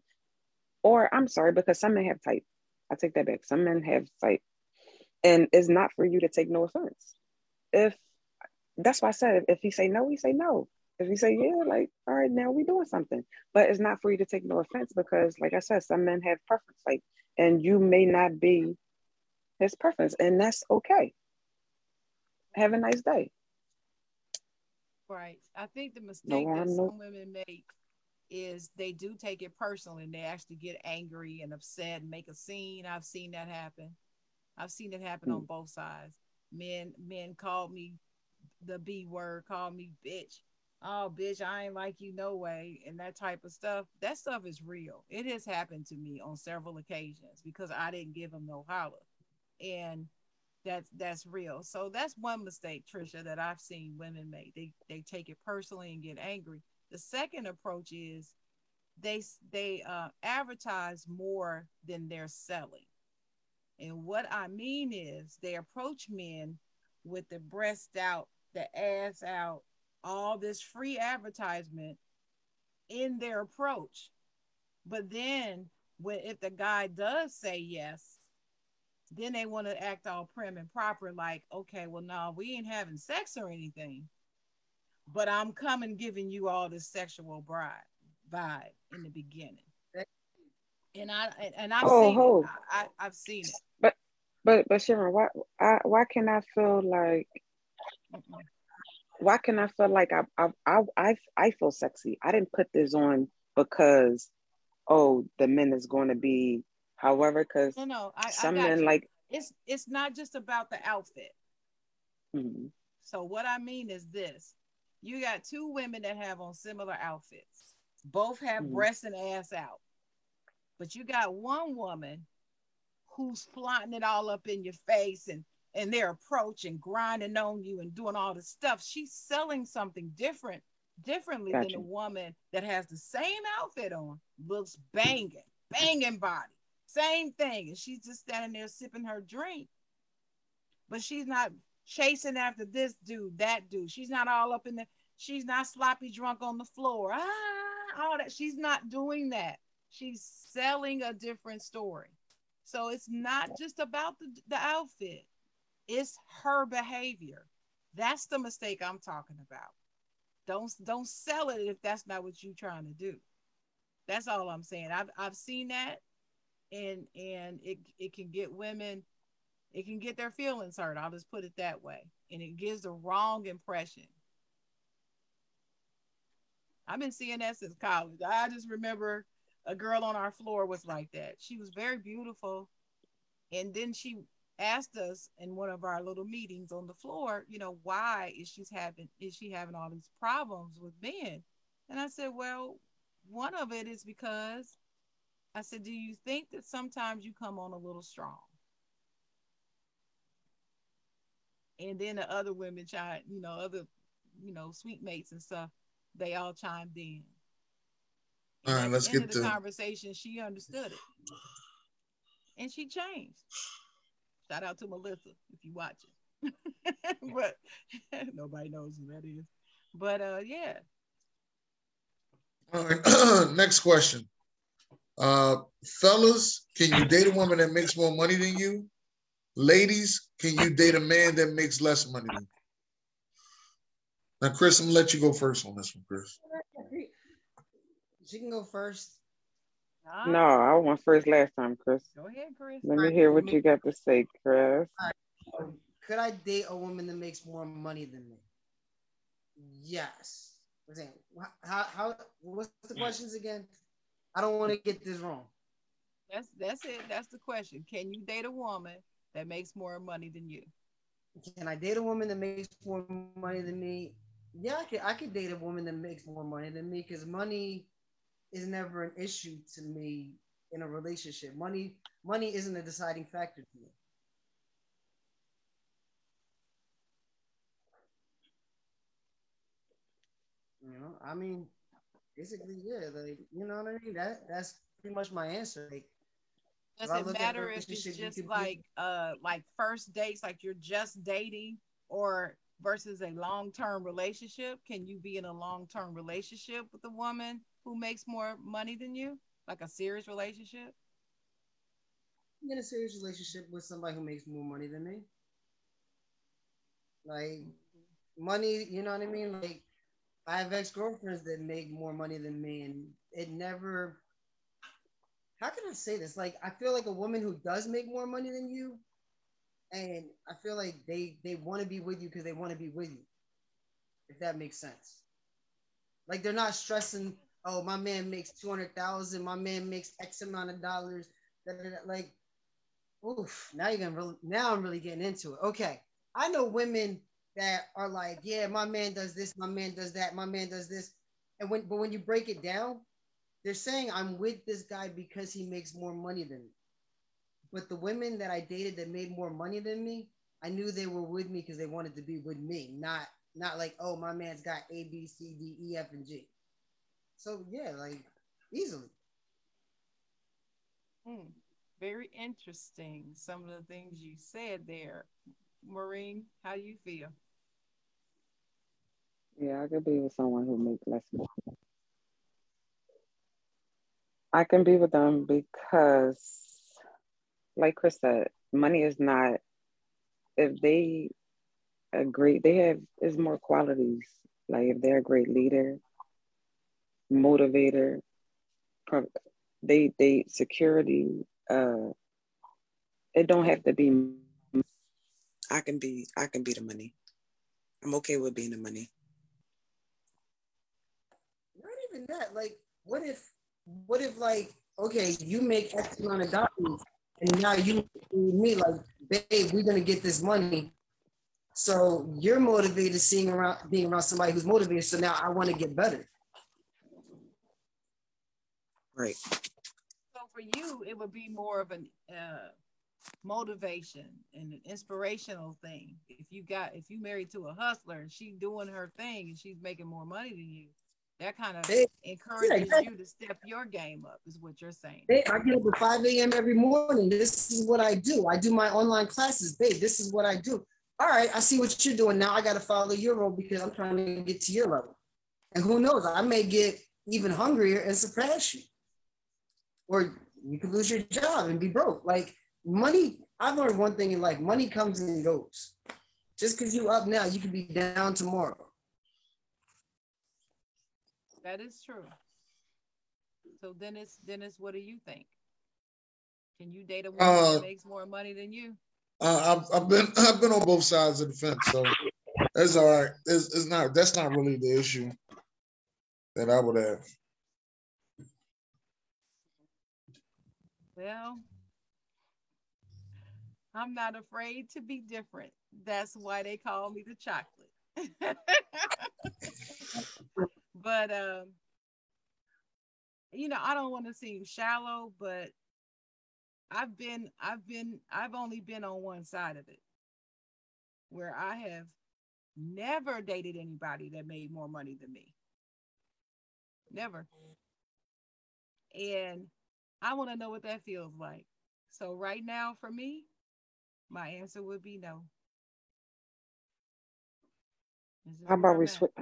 or I'm sorry, because some men have type. I take that back. Some men have type. And it's not for you to take no offense. If that's why I said if he say no, he say no. If he say yeah, like all right, now we doing something. But it's not for you to take no offense because, like I said, some men have preference, like, and you may not be his preference, and that's okay. Have a nice day. Right. I think the mistake no, that some women make is they do take it personally and they actually get angry and upset and make a scene. I've seen that happen. I've seen it happen mm. on both sides. Men men called me the B word, called me bitch. Oh bitch i ain't like you no way and that type of stuff that stuff is real. It has happened to me on several occasions because i didn't give him no holler and that's that's real. So that's one mistake trisha that i've seen women make. They they take it personally and get angry. The second approach is they they uh, advertise more than they're selling. And what i mean is they approach men with the breast out the ass out all this free advertisement in their approach. But then when if the guy does say yes, then they want to act all prim and proper, like, okay, well, no, we ain't having sex or anything. But I'm coming giving you all this sexual bride vibe in the beginning. And I and I've oh, seen oh. it. I, have seen it. But but but Sharon, why I, why can I feel like why can I feel like I I I I, I feel sexy? I didn't put this on because oh the men is going to be however because no no I, some I men you. like it's it's not just about the outfit. Mm-hmm. So what I mean is this: you got two women that have on similar outfits, both have mm-hmm. breasts and ass out, but you got one woman who's flaunting it all up in your face and and their approach and grinding on you and doing all this stuff. She's selling something different, differently gotcha. than a woman that has the same outfit on, looks banging, banging body, same thing. And she's just standing there sipping her drink. But she's not chasing after this dude, that dude. She's not all up in the, she's not sloppy drunk on the floor. Ah, all that. She's not doing that. She's selling a different story. So it's not just about the, the outfit it's her behavior. That's the mistake I'm talking about. Don't don't sell it if that's not what you're trying to do. That's all I'm saying. I've I've seen that and and it it can get women it can get their feelings hurt. I'll just put it that way. And it gives the wrong impression. I've been seeing that since college. I just remember a girl on our floor was like that. She was very beautiful. And then she asked us in one of our little meetings on the floor, you know, why is she having is she having all these problems with men? And I said, well, one of it is because I said, do you think that sometimes you come on a little strong? And then the other women chimed, you know, other, you know, suite mates and stuff, they all chimed in. All right, let's get the conversation. She understood it, and she changed. Shout out to Melissa if you watch it. but nobody knows who that is. But uh yeah. All right. Next question. Uh fellas, can you date a woman that makes more money than you? Ladies, can you date a man that makes less money than you? Now, Chris, I'm gonna let you go first on this one, Chris. She can go first. No, I went first last time, Chris. Go ahead, Chris. Let me hear what you got to say, Chris. Could I date a woman that makes more money than me? Yes. How, how, what's the mm. questions again? I don't want to get this wrong. That's that's it. That's the question. Can you date a woman that makes more money than you? Can I date a woman that makes more money than me? Yeah, I could. I could date a woman that makes more money than me because money is never an issue to me in a relationship. Money money isn't a deciding factor to me. You know, I mean, basically, yeah, like you know what I mean. That that's pretty much my answer. Like, does it matter if it's just like uh like first dates, like you're just dating, or versus a long term relationship? Can you be in a long term relationship with a woman who makes more money than you, like a serious relationship? I'm in a serious relationship with somebody who makes more money than me. Like money, you know what I mean? Like I have ex girlfriends that make more money than me, and it never. How can I say this? Like I feel like a woman who does make more money than you, and I feel like they they want to be with you because they want to be with you. If that makes sense. Like they're not stressing oh, my man makes 200,000, my man makes X amount of dollars. Like, oof, now you're gonna really, now I'm really getting into it. Okay. I know women that are like, yeah, my man does this, my man does that, my man does this. And when but when you break it down, they're saying I'm with this guy because he makes more money than me. But the women that I dated that made more money than me, I knew they were with me because they wanted to be with me, not not like, oh, my man's got A, B, C, D, E, F, and G. So yeah, like easily. Hmm. Very interesting. Some of the things you said there. Maureen, how do you feel? Yeah, I could be with someone who makes less money. I can be with them because, like Chris said, money is not. If they agree, they have is more qualities. Like if they're a great leader, motivator, they they security. Uh, it don't have to be. I can be. I can be the money. I'm okay with being the money. Not even that. Like, what if what if like okay, you make X amount of dollars and now you me like, babe, we're gonna get this money. So you're motivated seeing around being around somebody who's motivated. So now I want to get better. Right. So for you, it would be more of an uh, motivation and an inspirational thing. If you got if you married to a hustler and she's doing her thing and she's making more money than you, that kind of they, encourages yeah, you to step your game up, is what you're saying. Hey, I get up at 5 a.m. every morning. This is what I do. I do my online classes. Babe, this is what I do. All right, I see what you're doing. Now I got to follow your role because I'm trying to get to your level. And who knows, I may get even hungrier and surpass you. Or you could lose your job and be broke. Like money, I've learned one thing in life money comes and goes. Just because you up now, you could be down tomorrow. That is true. So Dennis, Dennis, what do you think? Can you date a woman uh, that makes more money than you? Uh, I've, I've been I've been on both sides of the fence, so it's all right. It's, it's not that's not really the issue that I would have. Well, I'm not afraid to be different. That's why they call me the chocolate. But um, you know, I don't want to seem shallow, but I've been, I've been, I've only been on one side of it, where I have never dated anybody that made more money than me. Never. And I want to know what that feels like. So right now, for me, my answer would be no. How about we switch?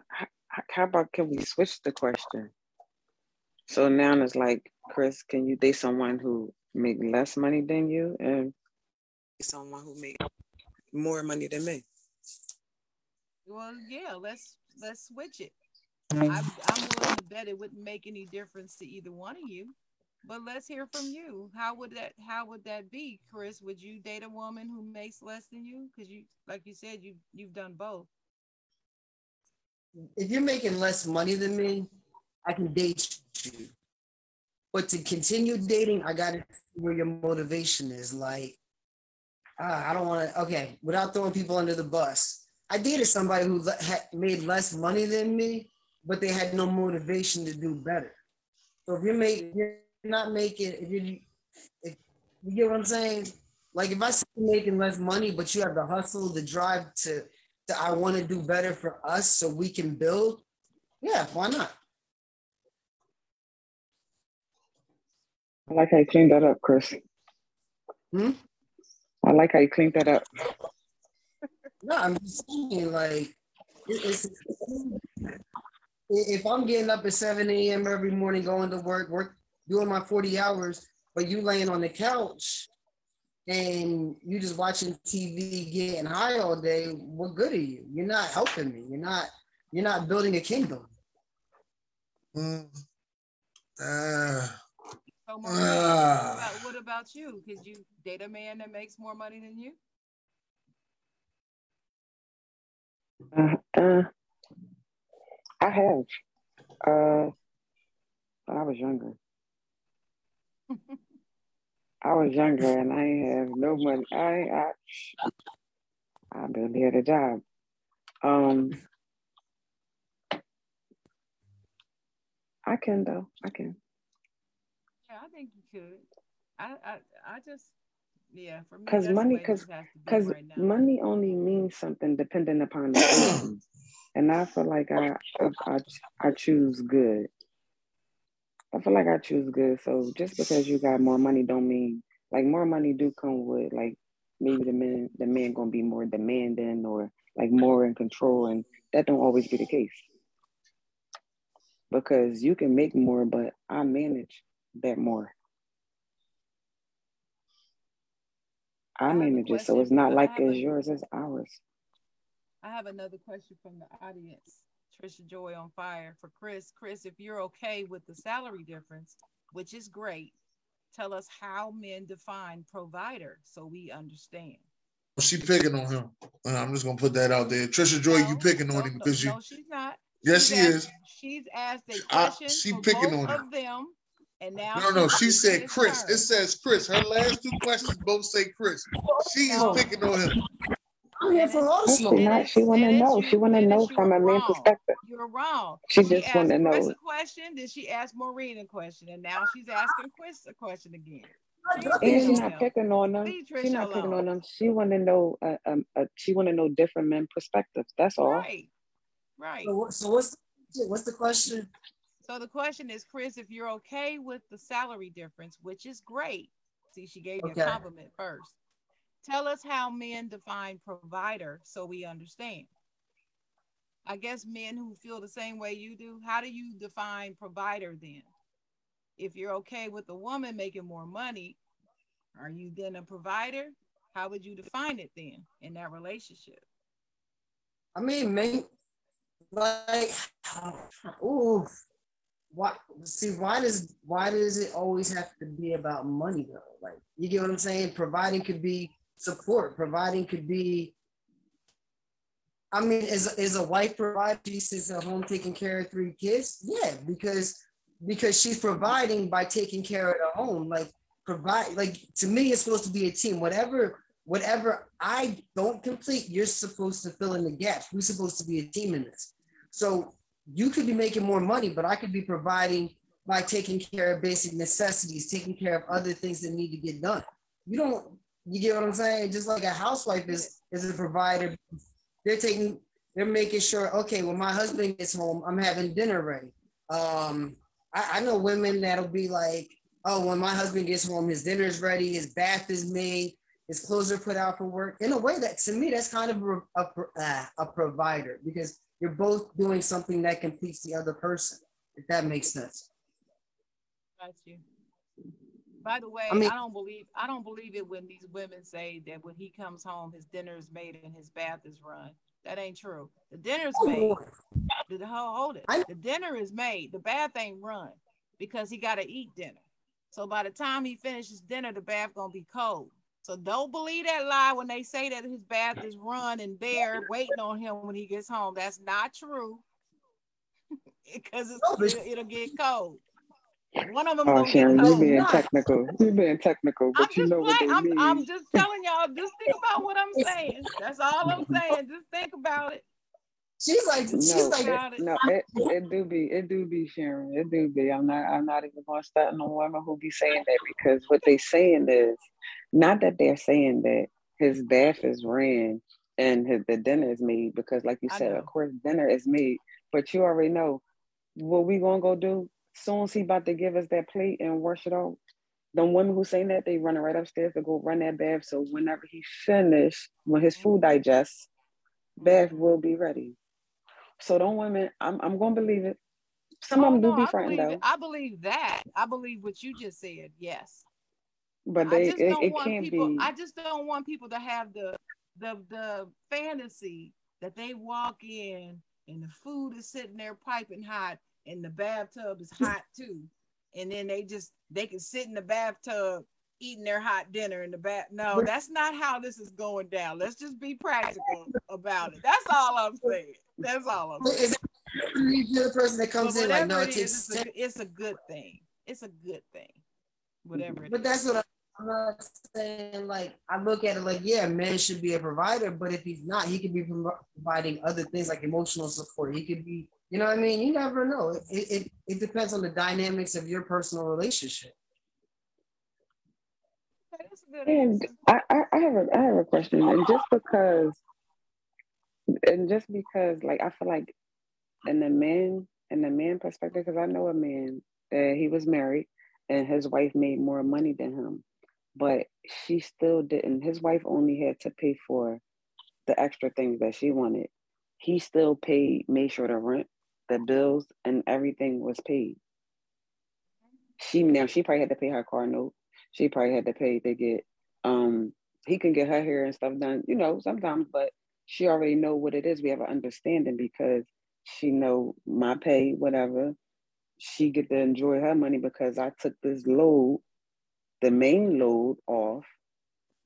how about can we switch the question? So now it's like, Chris, can you date someone who make less money than you and someone who make more money than me? Well, yeah, let's let's switch it. I'm, I'm willing to bet it wouldn't make any difference to either one of you. But let's hear from you. How would that how would that be, Chris? Would you date a woman who makes less than you? Because you like you said, you you've done both if you're making less money than me, I can date you. But to continue dating, I got to see where your motivation is. Like, uh, I don't want to, okay, without throwing people under the bus. I dated somebody who had made less money than me, but they had no motivation to do better. So if you're, you're not making, if you if you get what I'm saying? Like if I see you making less money, but you have the hustle, the drive to that I want to do better for us so we can build, yeah, why not? I like how you cleaned that up, Chris. Hmm? I like how you cleaned that up. No, I'm just saying, like, it's, if I'm getting up at 7 a.m. every morning, going to work, work, doing my 40 hours, but you laying on the couch and you just watching TV getting high all day, what good are you? You're not helping me. You're not you're not building a kingdom. Mm. Uh, so Maria, uh, what, about, what about you? Could you date a man that makes more money than you? Uh, uh, I have. Uh, when I was younger. I was younger and I have no money. I I I barely had a job. Um, I can though. I can. Yeah, I think you could. I I, I just yeah for me because money because because right money only means something depending upon the person and i feel like I, I i i choose good i feel like i choose good so just because you got more money don't mean like more money do come with like maybe the man the man gonna be more demanding or like more in control and that don't always be the case because you can make more but i manage that more I manage it, so it's not like it's yours, it's ours. I have another question from the audience. Trisha Joy on fire for Chris. Chris, if you're okay with the salary difference, which is great, tell us how men define provider so we understand. She picking on him. I'm just gonna put that out there. Trisha Joy, no, you picking no, on him because no, you. No, she's not. Yes, she's she asked, is. She's asked a question. I, she picking on of them and now no, no, she said Chris. It says Chris. Her last two questions both say Chris. She is picking on him. I'm here for all smoke. She, not, she want to know. She want to know from a man's perspective. You're wrong. She, she just want to know. Chris a question, then she asked Maureen a question, and now she's asking Chris a question again. and she's not picking on them. She's not picking on them. She want to know. Uh, um, uh, she want to know different men perspectives. That's all. Right. Right. So, so what's the, what's the question? So the question is, Chris, if you're okay with the salary difference, which is great. See, she gave you a compliment first. Tell us how men define provider so we understand. I guess men who feel the same way you do, how do you define provider then? If you're okay with a woman making more money, are you then a provider? How would you define it then in that relationship? I mean, me, like, ooh, why see why does why does it always have to be about money though? Like you get what I'm saying? Providing could be support, providing could be I mean, is is a wife provider? She sits at home taking care of three kids. Yeah, because because she's providing by taking care of the home. Like provide, like to me, it's supposed to be a team. Whatever whatever I don't complete, you're supposed to fill in the gaps. We're supposed to be a team in this. So you could be making more money, but I could be providing by taking care of basic necessities, taking care of other things that need to get done. You don't, you get what I'm saying? Just like a housewife is is a provider, they're taking, they're making sure, okay, when my husband gets home, I'm having dinner ready. Um, I, I know women that'll be like, oh, when my husband gets home, his dinner's ready, his bath is made, his clothes are put out for work. In a way, that to me, that's kind of a, a, a provider because you're both doing something that completes the other person, if that makes sense. Got you. By the way, I, mean, I don't believe I don't believe it when these women say that when he comes home, his dinner is made and his bath is run. That ain't true. The dinner's made. The, hold it. The dinner is made. The bath ain't run because he got to eat dinner. So by the time he finishes dinner, the bath gonna be cold. So don't believe that lie when they say that his bath is run and there waiting on him when he gets home. That's not true. Because it'll get cold. One of them. Oh, Sharon, you being technical. You being technical, but I'm you know what they I'm, mean. I'm just telling y'all. Just think about what I'm saying. That's all I'm saying. Just think about it. She's like, she's no, like, it, no, it, it do be, it do be Sharon. It do be. I'm not, I'm not even going to start on women who be saying that because what they saying is not that they're saying that his bath is ran and his, the dinner is made because, like you said, of course, dinner is made. But you already know what we gonna go do. Soon as he about to give us that plate and wash it off, the women who saying that they running right upstairs to go run that bath. So whenever he finish, when his food digests, bath will be ready. So don't women, I'm I'm gonna believe it. Some oh, of them no, do be frightened though. I believe that. I believe what you just said. Yes. But they, it, it can't people, be. I just don't want people to have the the the fantasy that they walk in and the food is sitting there piping hot and the bathtub is hot too, and then they just they can sit in the bathtub eating their hot dinner in the bath. No, that's not how this is going down. Let's just be practical about it. That's all I'm saying. That's all I'm saying. You're the person that comes in like, no, it, it is, it's, a, it's a good thing. It's a good thing. Whatever. but that's what I'm not saying like I look at it like yeah, man should be a provider, but if he's not, he could be providing other things like emotional support. He could be, you know, what I mean, you never know. It, it it depends on the dynamics of your personal relationship. And I, I have a I have a question, and just because, and just because, like I feel like, in the man in the man perspective, because I know a man that he was married and his wife made more money than him, but she still didn't. His wife only had to pay for the extra things that she wanted. He still paid, made sure the rent, the bills, and everything was paid. She now she probably had to pay her car note. She probably had to pay to get um he can get her hair and stuff done, you know, sometimes, but she already know what it is. We have an understanding because she know my pay, whatever. She get to enjoy her money because I took this load, the main load off,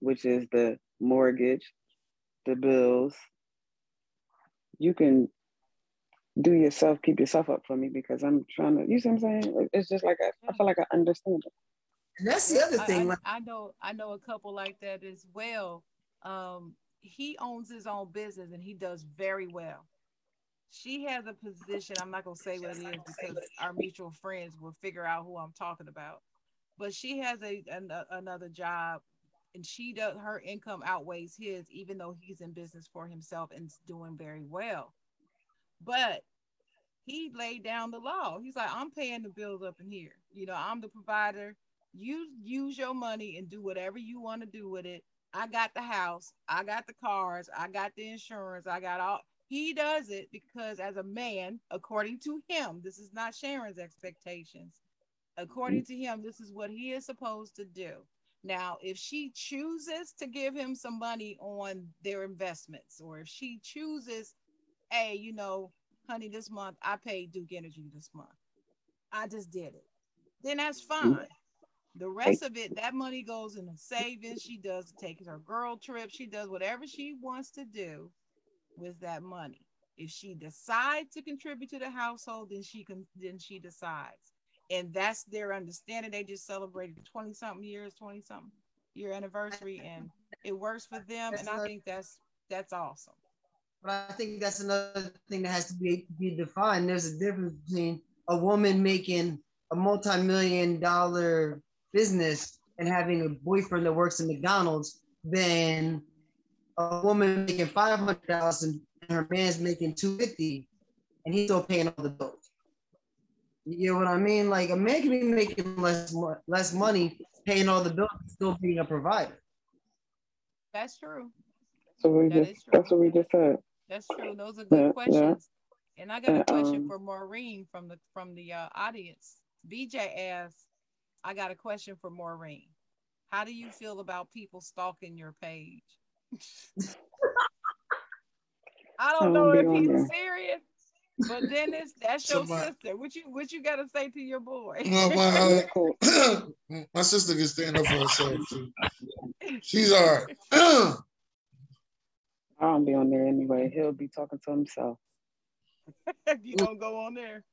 which is the mortgage, the bills. You can do yourself, keep yourself up for me because I'm trying to, you see what I'm saying? It's just like, I, I feel like I understand it. And that's the other thing. I, I, I, know I know a couple like that as well. Um, he owns his own business and he does very well. She has a position. I'm not gonna say what it is because our mutual friends will figure out who I'm talking about. But she has a, a another job, and she does her income outweighs his, even though he's in business for himself and doing very well. But he laid down the law. He's like, I'm paying the bills up in here. You know, I'm the provider you use your money and do whatever you want to do with it. I got the house, I got the cars, I got the insurance, I got all. He does it because, as a man, according to him, this is not Sharon's expectations. According to him, this is what he is supposed to do. Now, if she chooses to give him some money on their investments, or if she chooses, hey, you know, honey, this month I paid Duke Energy this month, I just did it, then that's fine. The rest of it, that money goes in a savings. She does take her girl trip. She does whatever she wants to do with that money. If she decides to contribute to the household, then she can then she decides. And that's their understanding. They just celebrated 20 something years, 20 something year anniversary, and it works for them. And I think that's that's awesome. But I think that's another thing that has to be be defined. There's a difference between a woman making a multi-million dollar business and having a boyfriend that works at McDonald's than a woman making five hundred thousand and her man's making two fifty, and he's still paying all the bills. You know what I mean? Like a man can be making less less money, paying all the bills, still being a provider. That's true. So we that just that's what we just said. That's true. Those are good yeah, questions. Yeah. And I got a question um, for Maureen from the from the uh, audience. BJ asked, I got a question for Maureen. How do you feel about people stalking your page? I don't know if he's serious, but Dennis, that's your Somebody. sister. What you what you got to say to your boy? Well, my, uh, my sister can stand up for herself too. She's all right. I don't be on there anyway. He'll be talking to himself. you don't go on there.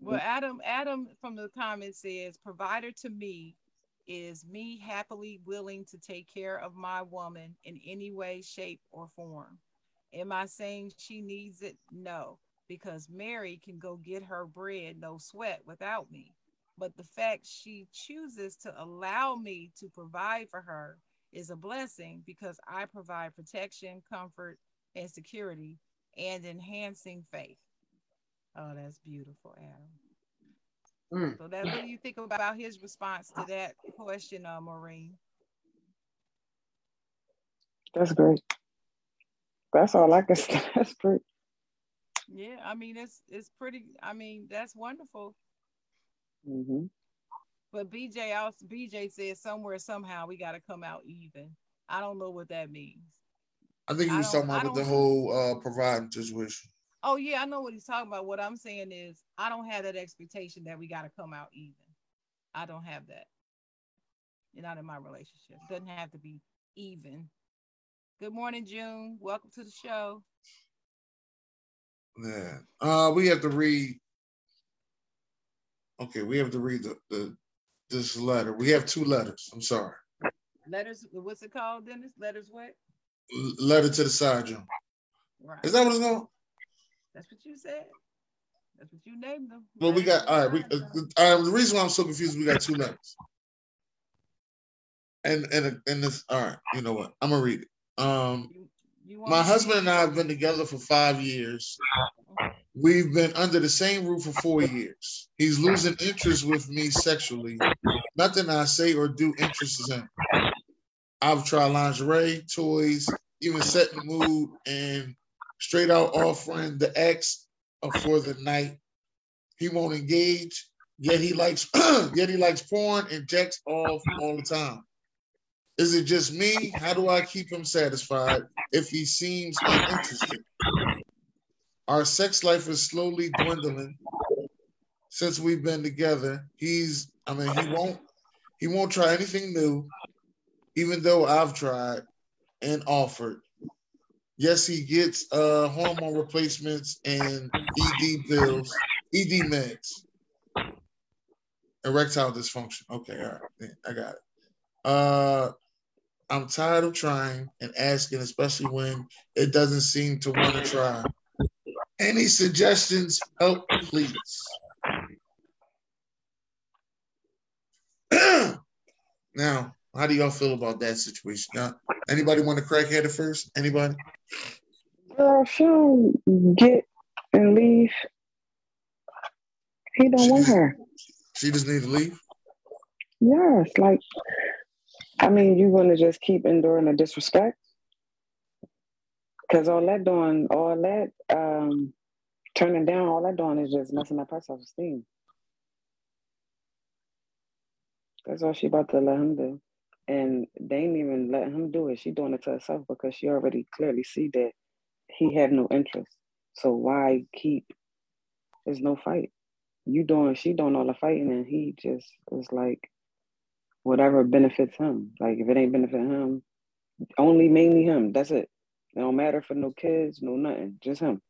Well, Adam, Adam from the comments says, provider to me is me happily willing to take care of my woman in any way, shape, or form. Am I saying she needs it? No, because Mary can go get her bread, no sweat, without me. But the fact she chooses to allow me to provide for her is a blessing because I provide protection, comfort, and security and enhancing faith. Oh, that's beautiful, Adam. Mm. So that what do you think about his response to that question, uh, Maureen? That's great. That's all I can say. That's great. Yeah, I mean it's it's pretty. I mean that's wonderful. Mm-hmm. But BJ also BJ says somewhere somehow we got to come out even. I don't know what that means. I think he was talking about the whole uh, providing situation. Oh yeah, I know what he's talking about. What I'm saying is I don't have that expectation that we gotta come out even. I don't have that. You're not in my relationship. Doesn't have to be even. Good morning, June. Welcome to the show. Yeah. Uh we have to read. Okay, we have to read the, the this letter. We have two letters. I'm sorry. Letters. What's it called, Dennis? Letters what? letter to the side, Jawn. Right. Is that what it's going? That's what you said. That's what you named them. Well, we got all right. We, uh, the reason why I'm so confused, we got two letters. And and and this. All right. You know what? I'm gonna read it. Um, you, you my husband and I have been together for five years. We've been under the same roof for four years. He's losing interest with me sexually. Nothing I say or do interests him. I've tried lingerie, toys, even setting the mood, and straight out offering the X for the night. He won't engage, yet he likes yet he likes porn and jacks off all the time. Is it just me? How do I keep him satisfied if he seems uninterested? Our sex life is slowly dwindling since we've been together. He's I mean he won't he won't try anything new, even though I've tried and offered. Yes, he gets uh, hormone replacements and ED pills, ED meds, erectile dysfunction. Okay, all right, I got it. Uh, I'm tired of trying and asking, especially when it doesn't seem to want to try. Any suggestions? Help, please. now, how do y'all feel about that situation? Now, anybody want to crack at it first? Anybody? Girl, she don't get and leave. He don't she want just, her. She just need to leave. Yes, like I mean, you want to just keep enduring the disrespect? Because all that doing, all that um, turning down, all that doing is just messing up her self esteem. That's all she about to let him do. And they ain't even letting him do it. She doing it to herself because she already clearly see that he have no interest. So why keep? There's no fight. You doing, she doing all the fighting, and he just is like, whatever benefits him. Like if it ain't benefit him, only mainly him. That's it. It don't matter for no kids, no nothing. Just him.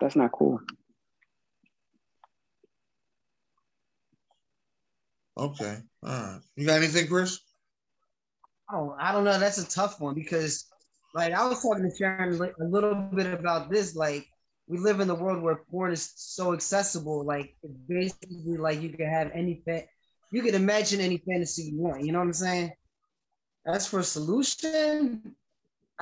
That's not cool. Okay. All right. You got anything, Chris? Oh, I don't know. That's a tough one because, like, I was talking to Sharon a little bit about this. Like, we live in the world where porn is so accessible. Like, basically, like you can have any pet you can imagine any fantasy you want. You know what I'm saying? As for a solution,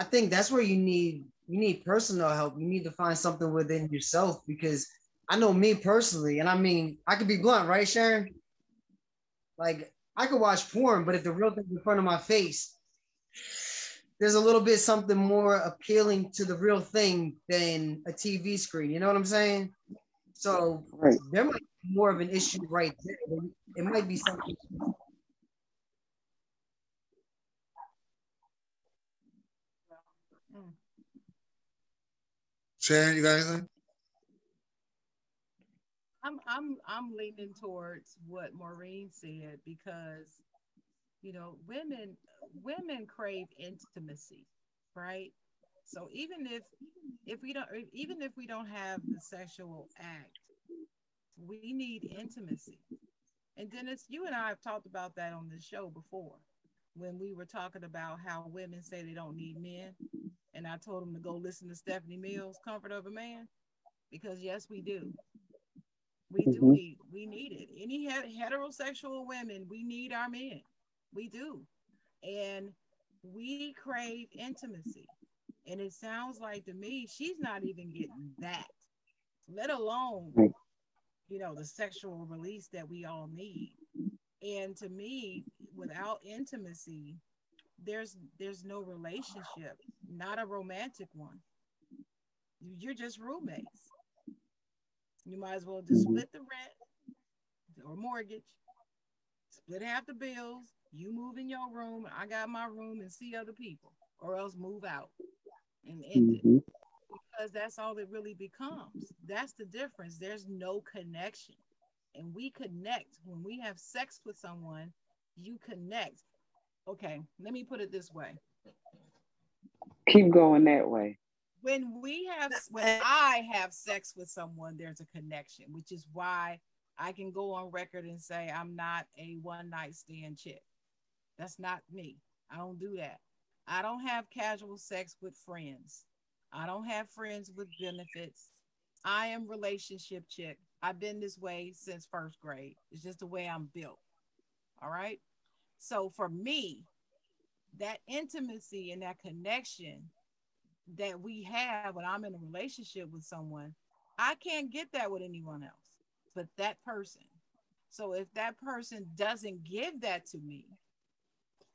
I think that's where you need you need personal help. You need to find something within yourself because I know me personally, and I mean I could be blunt, right, Sharon? Like I could watch porn, but if the real thing's in front of my face, there's a little bit something more appealing to the real thing than a TV screen. You know what I'm saying? So right. there might be more of an issue right there. It might be something. Sharon, you got anything? I'm I'm I'm leaning towards what Maureen said because you know women women crave intimacy, right? So even if if we don't even if we don't have the sexual act, we need intimacy. And Dennis, you and I have talked about that on the show before when we were talking about how women say they don't need men. And I told him to go listen to Stephanie Mills, Comfort of a Man, because yes, we do. We do mm-hmm. need we need it. Any heterosexual women, we need our men. We do. And we crave intimacy. And it sounds like to me, she's not even getting that, let alone, you know, the sexual release that we all need. And to me, without intimacy, there's there's no relationship, not a romantic one. You're just roommates. You might as well just split the rent or mortgage, split half the bills. You move in your room, I got my room, and see other people, or else move out and end mm-hmm. it because that's all it really becomes. That's the difference. There's no connection. And we connect when we have sex with someone, you connect. Okay, let me put it this way. Keep going that way. When we have when I have sex with someone, there's a connection, which is why I can go on record and say I'm not a one night stand chick. That's not me. I don't do that. I don't have casual sex with friends. I don't have friends with benefits. I am relationship chick. I've been this way since first grade. It's just the way I'm built. All right. So for me, that intimacy and that connection that we have when I'm in a relationship with someone, I can't get that with anyone else but that person. So if that person doesn't give that to me,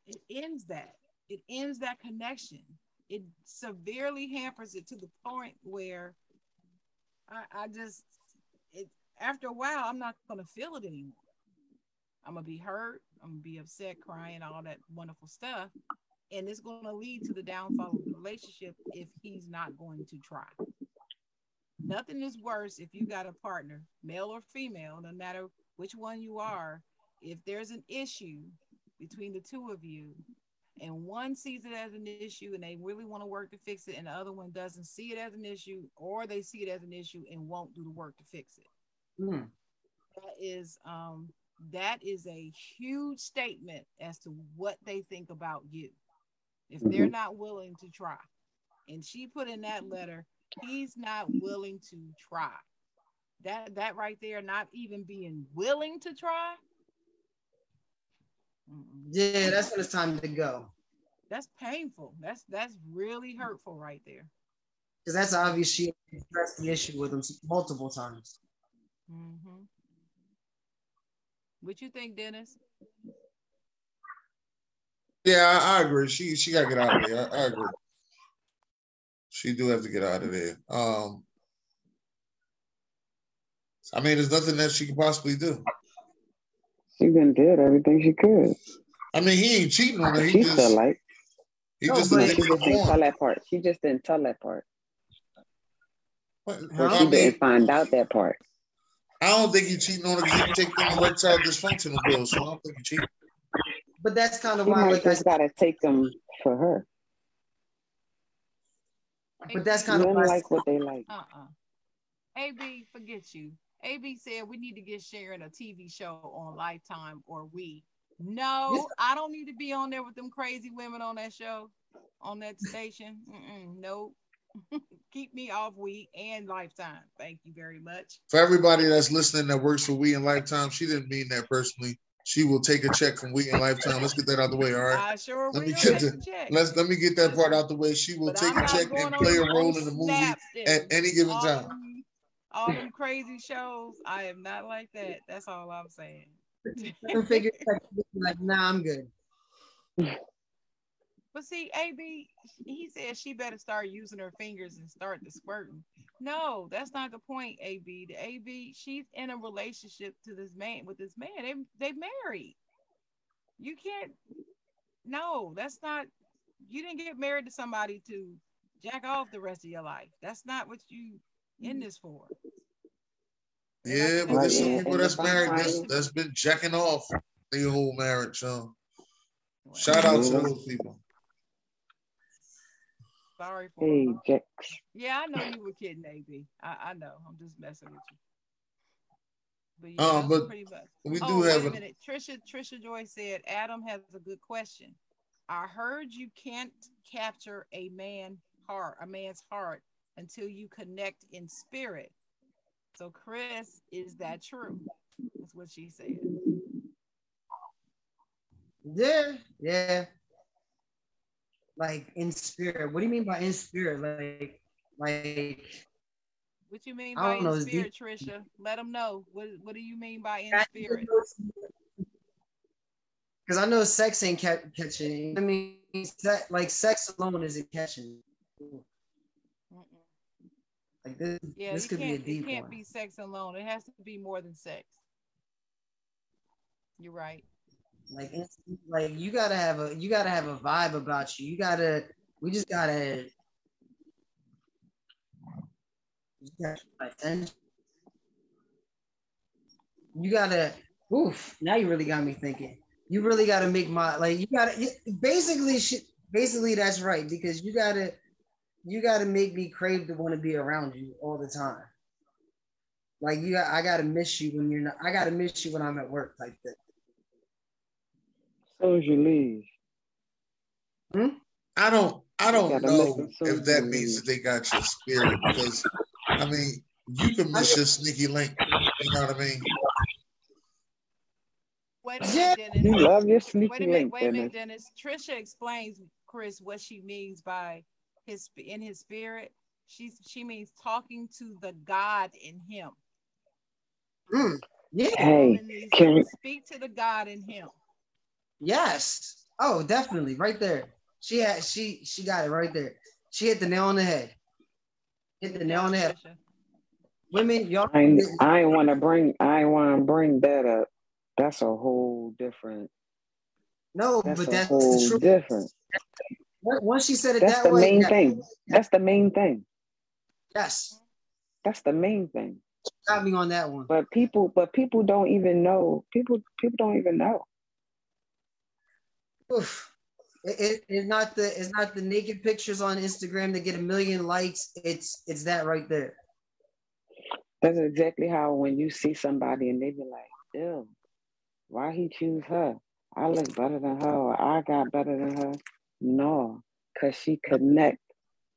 it ends that. It ends that connection. It severely hampers it to the point where I, I just it after a while I'm not gonna feel it anymore. I'm gonna be hurt, I'm gonna be upset, crying, all that wonderful stuff. And it's gonna lead to the downfall of the relationship if he's not going to try. Nothing is worse if you got a partner, male or female, no matter which one you are. If there's an issue between the two of you, and one sees it as an issue and they really want to work to fix it, and the other one doesn't see it as an issue, or they see it as an issue and won't do the work to fix it. Mm. That is um, that is a huge statement as to what they think about you if they're mm-hmm. not willing to try. And she put in that letter, he's not willing to try. That that right there, not even being willing to try. Yeah, that's when it's time to go. That's painful. That's that's really hurtful right there. Because that's obvious. She addressed the issue with him multiple times. Mm-hmm. What you think, Dennis? Yeah, I, I agree. She she gotta get out of there. I, I agree. She do have to get out of there. Um, I mean, there's nothing that she could possibly do. She been did everything she could. I mean, he ain't cheating on her. He she just, feel like. He no, just, she just didn't tell that part. She just didn't tell that part. But, or she mean, didn't find out that part. I don't think he's cheating on her because he take them erectile dysfunctional pills, so I don't think he's cheating. But that's kind of he why like, just gotta take them for her. But that's kind of why. like what they like. Uh-uh. AB, forget you. AB said we need to get sharing a TV show on Lifetime or we. No, I don't need to be on there with them crazy women on that show, on that station. Mm-mm, nope. Keep me off We and Lifetime. Thank you very much. For everybody that's listening that works for We and Lifetime, she didn't mean that personally she will take a check from We and Lifetime. Let's get that out of the way, all right? I sure let me get the, let's let me get that part out the way. She will but take a check and play a role in the movie at any given all time. Them, all them crazy shows, I am not like that. That's all I'm saying. like, nah, I'm good. But see, AB, he said she better start using her fingers and start the squirting. No, that's not the point, AB. The AB, she's in a relationship to this man with this man. They they married. You can't no, that's not you didn't get married to somebody to jack off the rest of your life. That's not what you in this for. Yeah, but there's some people that's married that's, that's been jacking off the whole marriage. So shout out to those people. Sorry for hey, Jax. Yeah, I know you were kidding, AB. I, I know. I'm just messing with you. But, yeah, um, but we do oh, have wait a minute. Trisha Trisha Joy said Adam has a good question. I heard you can't capture a man heart, a man's heart until you connect in spirit. So Chris, is that true? That's what she said. Yeah, yeah like in spirit. What do you mean by in spirit? Like, like. What you mean by in know, spirit, Trisha? Let them know. What What do you mean by in spirit? Because I know sex ain't ca- catching. I mean, se- like sex alone isn't catching. Like this, yeah, this could be a deep It can't one. be sex alone. It has to be more than sex. You're right. Like, like you gotta have a you gotta have a vibe about you. You gotta. We just gotta. You gotta. Oof! Now you really got me thinking. You really gotta make my like. You gotta basically. Basically, that's right because you gotta. You gotta make me crave to want to be around you all the time. Like you, I gotta miss you when you're not. I gotta miss you when I'm at work, like that. So as you leave. Hmm? I don't. I don't know if that means that they got your spirit because, I mean, you can miss your sneaky link. You know what I mean? Wait a minute, Dennis. You love your sneaky wait a minute, link, wait a minute, Dennis. Dennis. Trisha explains, Chris, what she means by his in his spirit. She's she means talking to the God in him. Mm, yeah. Hey, can we, speak to the God in him? Yes. Oh, definitely. Right there. She had she she got it right there. She hit the nail on the head. Hit the nail on the head. Women, y'all. I I want to bring I want to bring that up. That's a whole different. No, that's but a that's whole the truth. different. Once she said it That's that the way, main thing. That's the main thing. Yes, That's the main thing. got me on that one. But people, but people don't even know. People, people don't even know. Oof. It, it, it's not the it's not the naked pictures on Instagram that get a million likes. It's it's that right there. That's exactly how when you see somebody and they be like, "Ew, why he choose her? I look better than her, or I got better than her." No, cause she connect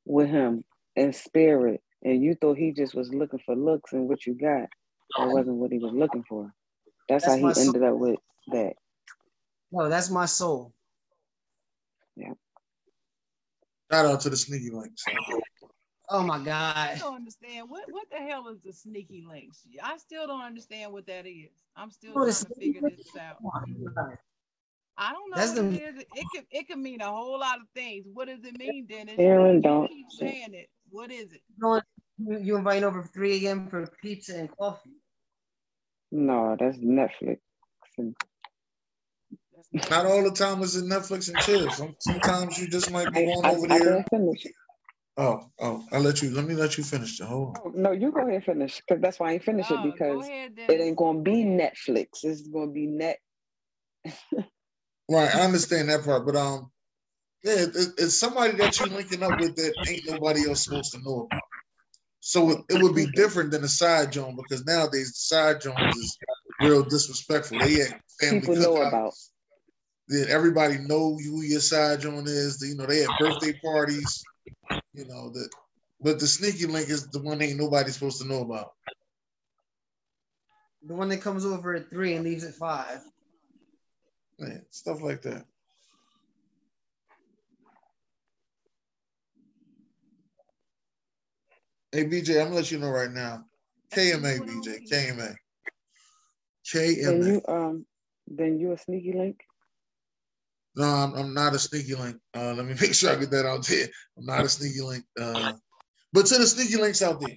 with him in spirit, and you thought he just was looking for looks, and what you got, that wasn't what he was looking for. That's, That's how he ended up with that. No, that's my soul. Yeah. Shout out to the sneaky links. Oh my God. I don't understand what what the hell is the sneaky links. I still don't understand what that is. I'm still Oh, trying to figure this out. My God. I don't know That's what the- it is. It could it could mean a whole lot of things. What does it mean, Dennis? Aaron, don't- keep saying it. What is it? You, know, you invite over 3 a.m. for pizza and coffee. No, that's Netflix. And That's Not all the time is it Netflix and chill. Sometimes you just might go on going I, over I there. didn't finish. Oh, oh, I'll let you. Let me let you finish. it. Hold on. Oh, no, you go ahead and finish because that's why I ain't finish Oh, it because ahead, it ain't gonna be Netflix. It's gonna be net. Right, I understand that part, but um, yeah, it, it's somebody that you're linking up with that ain't nobody else supposed to know about. So it, it would be different than a side joint because nowadays the side joint is real disrespectful. They at family People know cookouts. about. Then everybody know who your side joint is. You know they have birthday parties. You know that, but the sneaky link is the one ain't nobody supposed to know about. The one that comes over at 3 and leaves at 5. Man, stuff like that. Hey BJ, I'm gonna let you know right now. KMA BJ, KMA. Then KMA. you um, then you a sneaky link. No, I'm, I'm not a sneaky link. Uh, let me make sure I get that out there. I'm not a sneaky link. Uh, but to the sneaky links out there,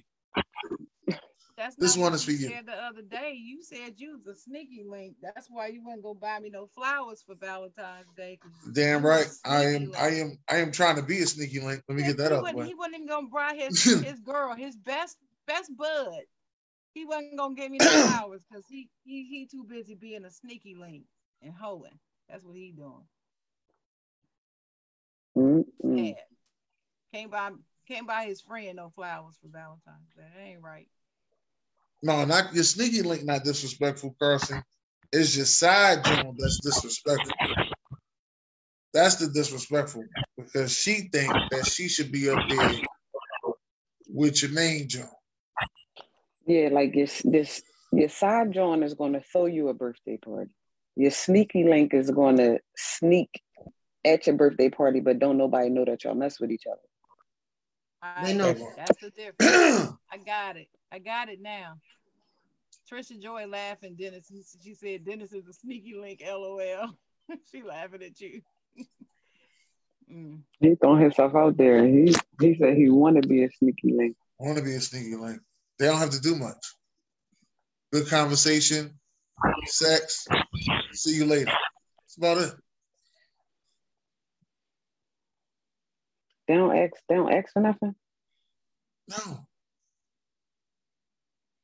That's This one is for you. Said the other day, you said you was a sneaky link. That's why you wouldn't go buy me no flowers for Valentine's Day. damn right. I am. link. I am. I am trying to be a sneaky link. Let me get that wouldn't, he wasn't even gonna buy his his girl, his best best bud. He wasn't gonna give me no flowers because he, he he too busy being a sneaky link and hoeing. That's what he doing. Mm-mm. Sad. Can't buy can't his friend no flowers for Valentine's Day. That ain't right. No, not your sneaky link. Not disrespectful, Carson. It's your side joint that's disrespectful. That's the disrespectful because she think that she should be up there with your main joint. Yeah, like this this your side joint is gonna throw you a birthday party. Your sneaky link is gonna sneak at your birthday party, but don't nobody know that y'all mess with each other. I, They know. that's the difference. I got it. I got it now. Trisha Joy laughing. Dennis, she said Dennis is a sneaky link. LOL. she laughing at you. Mm. He throwing himself out there. He he said he wanna be a sneaky link. Want to be a sneaky link. They don't have to do much. Good conversation, sex. See you later. That's about it. They don't ask they don't ask for nothing. No,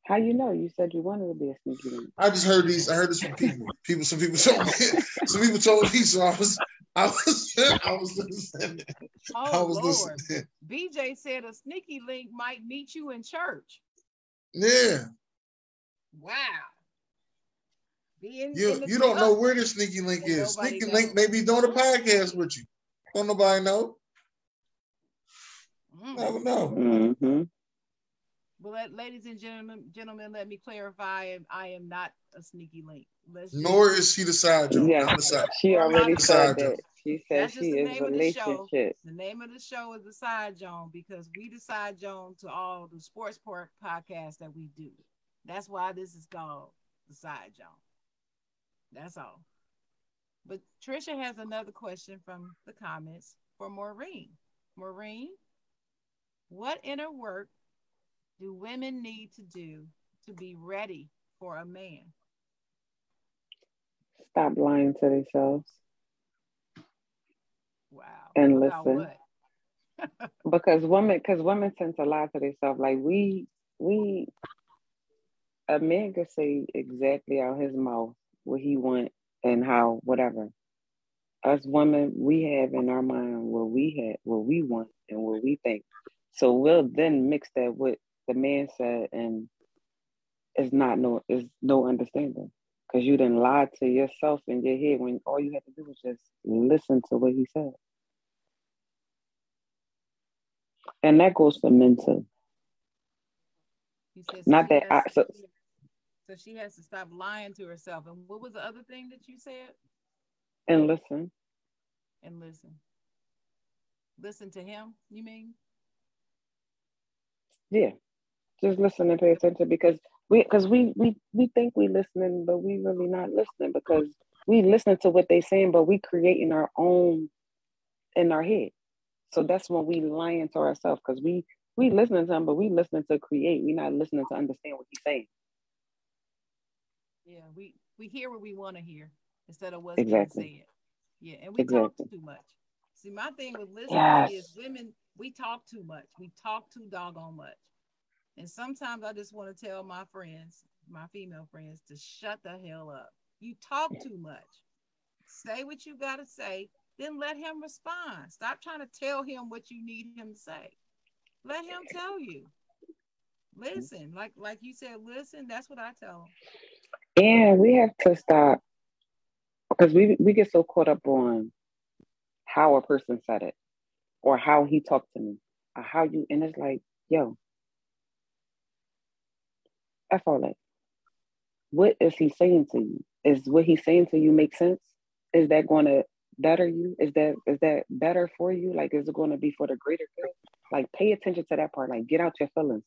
How you know? You said you wanted to be a sneaky link. I just heard these. I heard this from people. People. Some people told me. Some people told me. So I was. I was. I was listening. Oh, I Oh was Lord. listening. BJ said a sneaky link might meet you in church. Yeah. Wow. Being you you don't know where the sneaky link is. Sneaky knows. link maybe doing a podcast with you. Don't nobody know. Mm. Never know. Mm-hmm. Well, let, ladies and gentlemen, gentlemen, let me clarify. I am not a sneaky link. Let's Nor is she the side joke. Yeah, side. she already said that. She said That's she is relationship. The, the name of the show is the Side Jawn because we the Side Jawn to all the sports park podcasts that we do. That's why this is called the Side Jawn. That's all. But Trisha has another question from the comments for Maureen. Maureen, what inner work do women need to do to be ready for a man? Stop lying to themselves. Wow. And listen. because women because women tend to lie to themselves. Like we we a man could say exactly out his mouth what he want and how whatever. Us women, we have in our mind what we had, what we want, and what we think. So we'll then mix that with the man said, and it's not no, it's no understanding because you didn't lie to yourself in your head when all you had to do was just listen to what he said. And that goes for men too. He says, not that I so, so she has to stop lying to herself. And what was the other thing that you said? And listen. And listen. Listen to him, you mean? Yeah. Just listen and pay attention because we because we we we think we listening, but we really not listening because we listen to what they saying, but we creating our own in our head. So that's when we lying to ourselves because we we listening to him, but we listening to create. We not listening to understand what he's saying. Yeah, we we hear what we want to hear instead of what's exactly. being said. Yeah, and we exactly. talk too much. See, my thing with listening yes. is women, we talk too much. We talk too doggone much. And sometimes I just want to tell my friends, my female friends, to shut the hell up. You talk too much. Say what you got to say, then let him respond. Stop trying to tell him what you need him to say. Let him tell you. Listen, like like you said, listen. That's what I tell him. Yeah, we have to stop because we we get so caught up on how a person said it or how he talked to me or how you and it's like, yo, F all that. What is he saying to you? Is what he's saying to you make sense? Is that going to better you? Is that is that better for you? Like, is it going to be for the greater good? Like, pay attention to that part. Like, get out your feelings.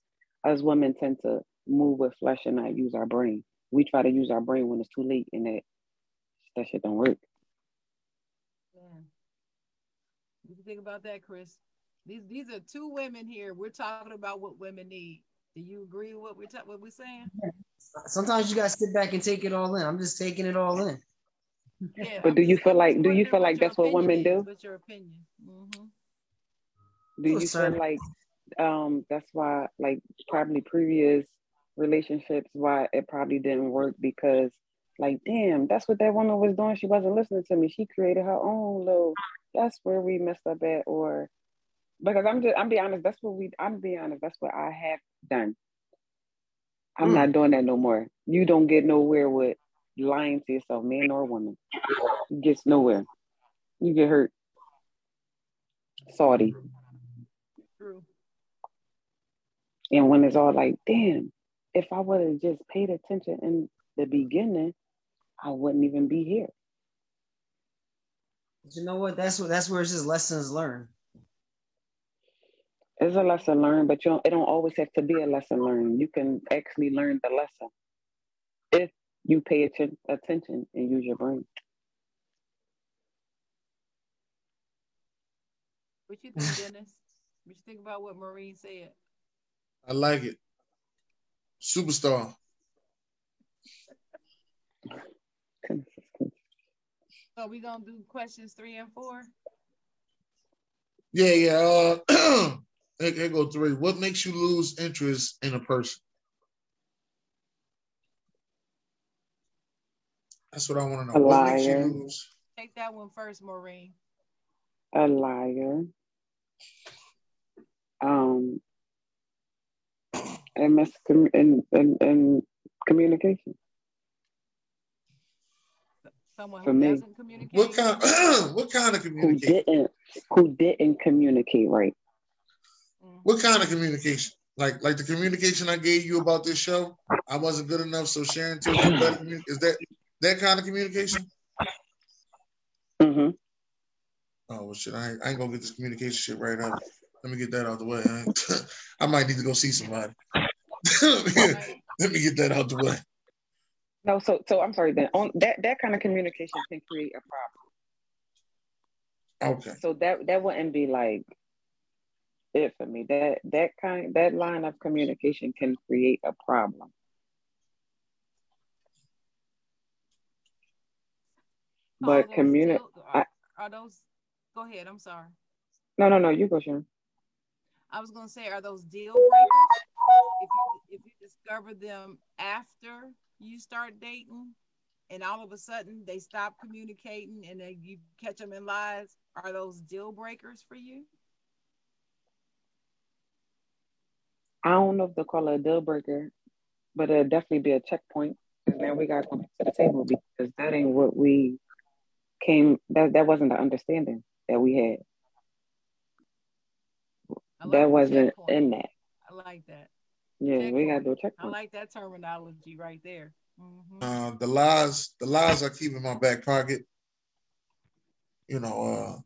As women tend to move with flesh and not use our brain we try to use our brain when it's too late and that that shit don't work. Yeah. What you think about that, Chris? These these are two women here. We're talking about what women need. Do you agree with what we're ta- what we're saying? Sometimes you gotta sit back and take it all in. I'm just taking it all in. Yeah, but do you feel like do you feel like that's what women do? What's your opinion? Mm-hmm. Do you feel like um that's why like probably previous relationships why it probably didn't work because like damn that's what that woman was doing she wasn't listening to me she created her own little that's where we messed up at or because i'm just i'm being honest that's what we i'm being honest that's what i have done i'm mm. not doing that no more you don't get nowhere with lying to yourself man or woman you gets nowhere you get hurt salty True. and when it's all like damn if I would have just paid attention in the beginning, I wouldn't even be here. But you know what? That's what that's where it's just lessons learned. It's a lesson learned, but you don't, it don't always have to be a lesson learned. You can actually learn the lesson if you pay attention attention and use your brain. What you think, Dennis? what you think about what Maureen said? I like it. Superstar. So we gonna do questions three and four. Yeah, yeah. Uh, here, go three. What makes you lose interest in a person? That's what I want to know. A what liar. makes you lose? Take that one first, Maureen. A liar. Um, a and miscom and, and, and communication. Someone For who me. doesn't communicate. What kind? what kind of communication? Who communication? didn't who didn't communicate right. Mhm. What kind of communication? Like like the communication I gave you about this show, I wasn't good enough, so Sharon took you better. Is that that kind of communication? hmm Oh well, shit! I ain't, I ain't gonna get this communication shit right now. Let me get that out the way. I, I might need to go see somebody. Let me get that out the way. No, so so I'm sorry. Then on that that kind of communication can create a problem. Okay. So that that wouldn't be like it for me. That that kind that line of communication can create a problem. Oh, but those communi- deal- are, uh, are those? Go ahead. I'm sorry. No, no, no. You go, Sharon. I was gonna say, are those deal breakers? If you if you discover them after you start dating, and all of a sudden they stop communicating, and then you catch them in lies, are those deal breakers for you? I don't know if they'll call it a deal breaker, but it'll definitely be a checkpoint. Because now we gotta come back to the table because that ain't what we came. That that wasn't the understanding that we had. Like that wasn't in that. I like that. Yeah, we gotta do a I checkpoint. I like that terminology right there. Mhm. Uh, the lies, the lies I keep in my back pocket. You know, uh,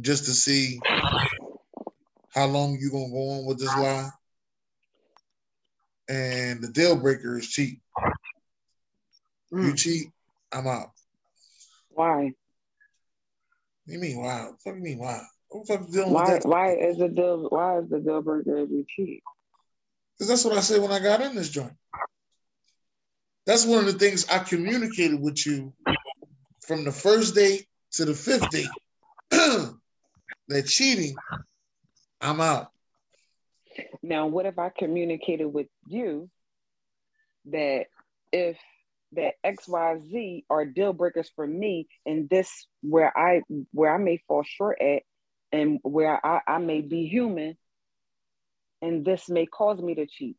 just to see how long you gonna go on with this lie. And the deal breaker is cheat. You Mm. cheat, I'm out. Why? You mean why? What do you mean why? What the fuck you dealing Why? with that? Why is the deal? Why is the deal breaker if we cheat? Because that's what I said when I got in this joint. That's one of the things I communicated with you from the first day to the fifth date. that cheating, I'm out. Now, what if I communicated with you that if that X, Y, Z are deal breakers for me, and this where I where I may fall short at, and where I, I may be human, and this may cause me to cheat.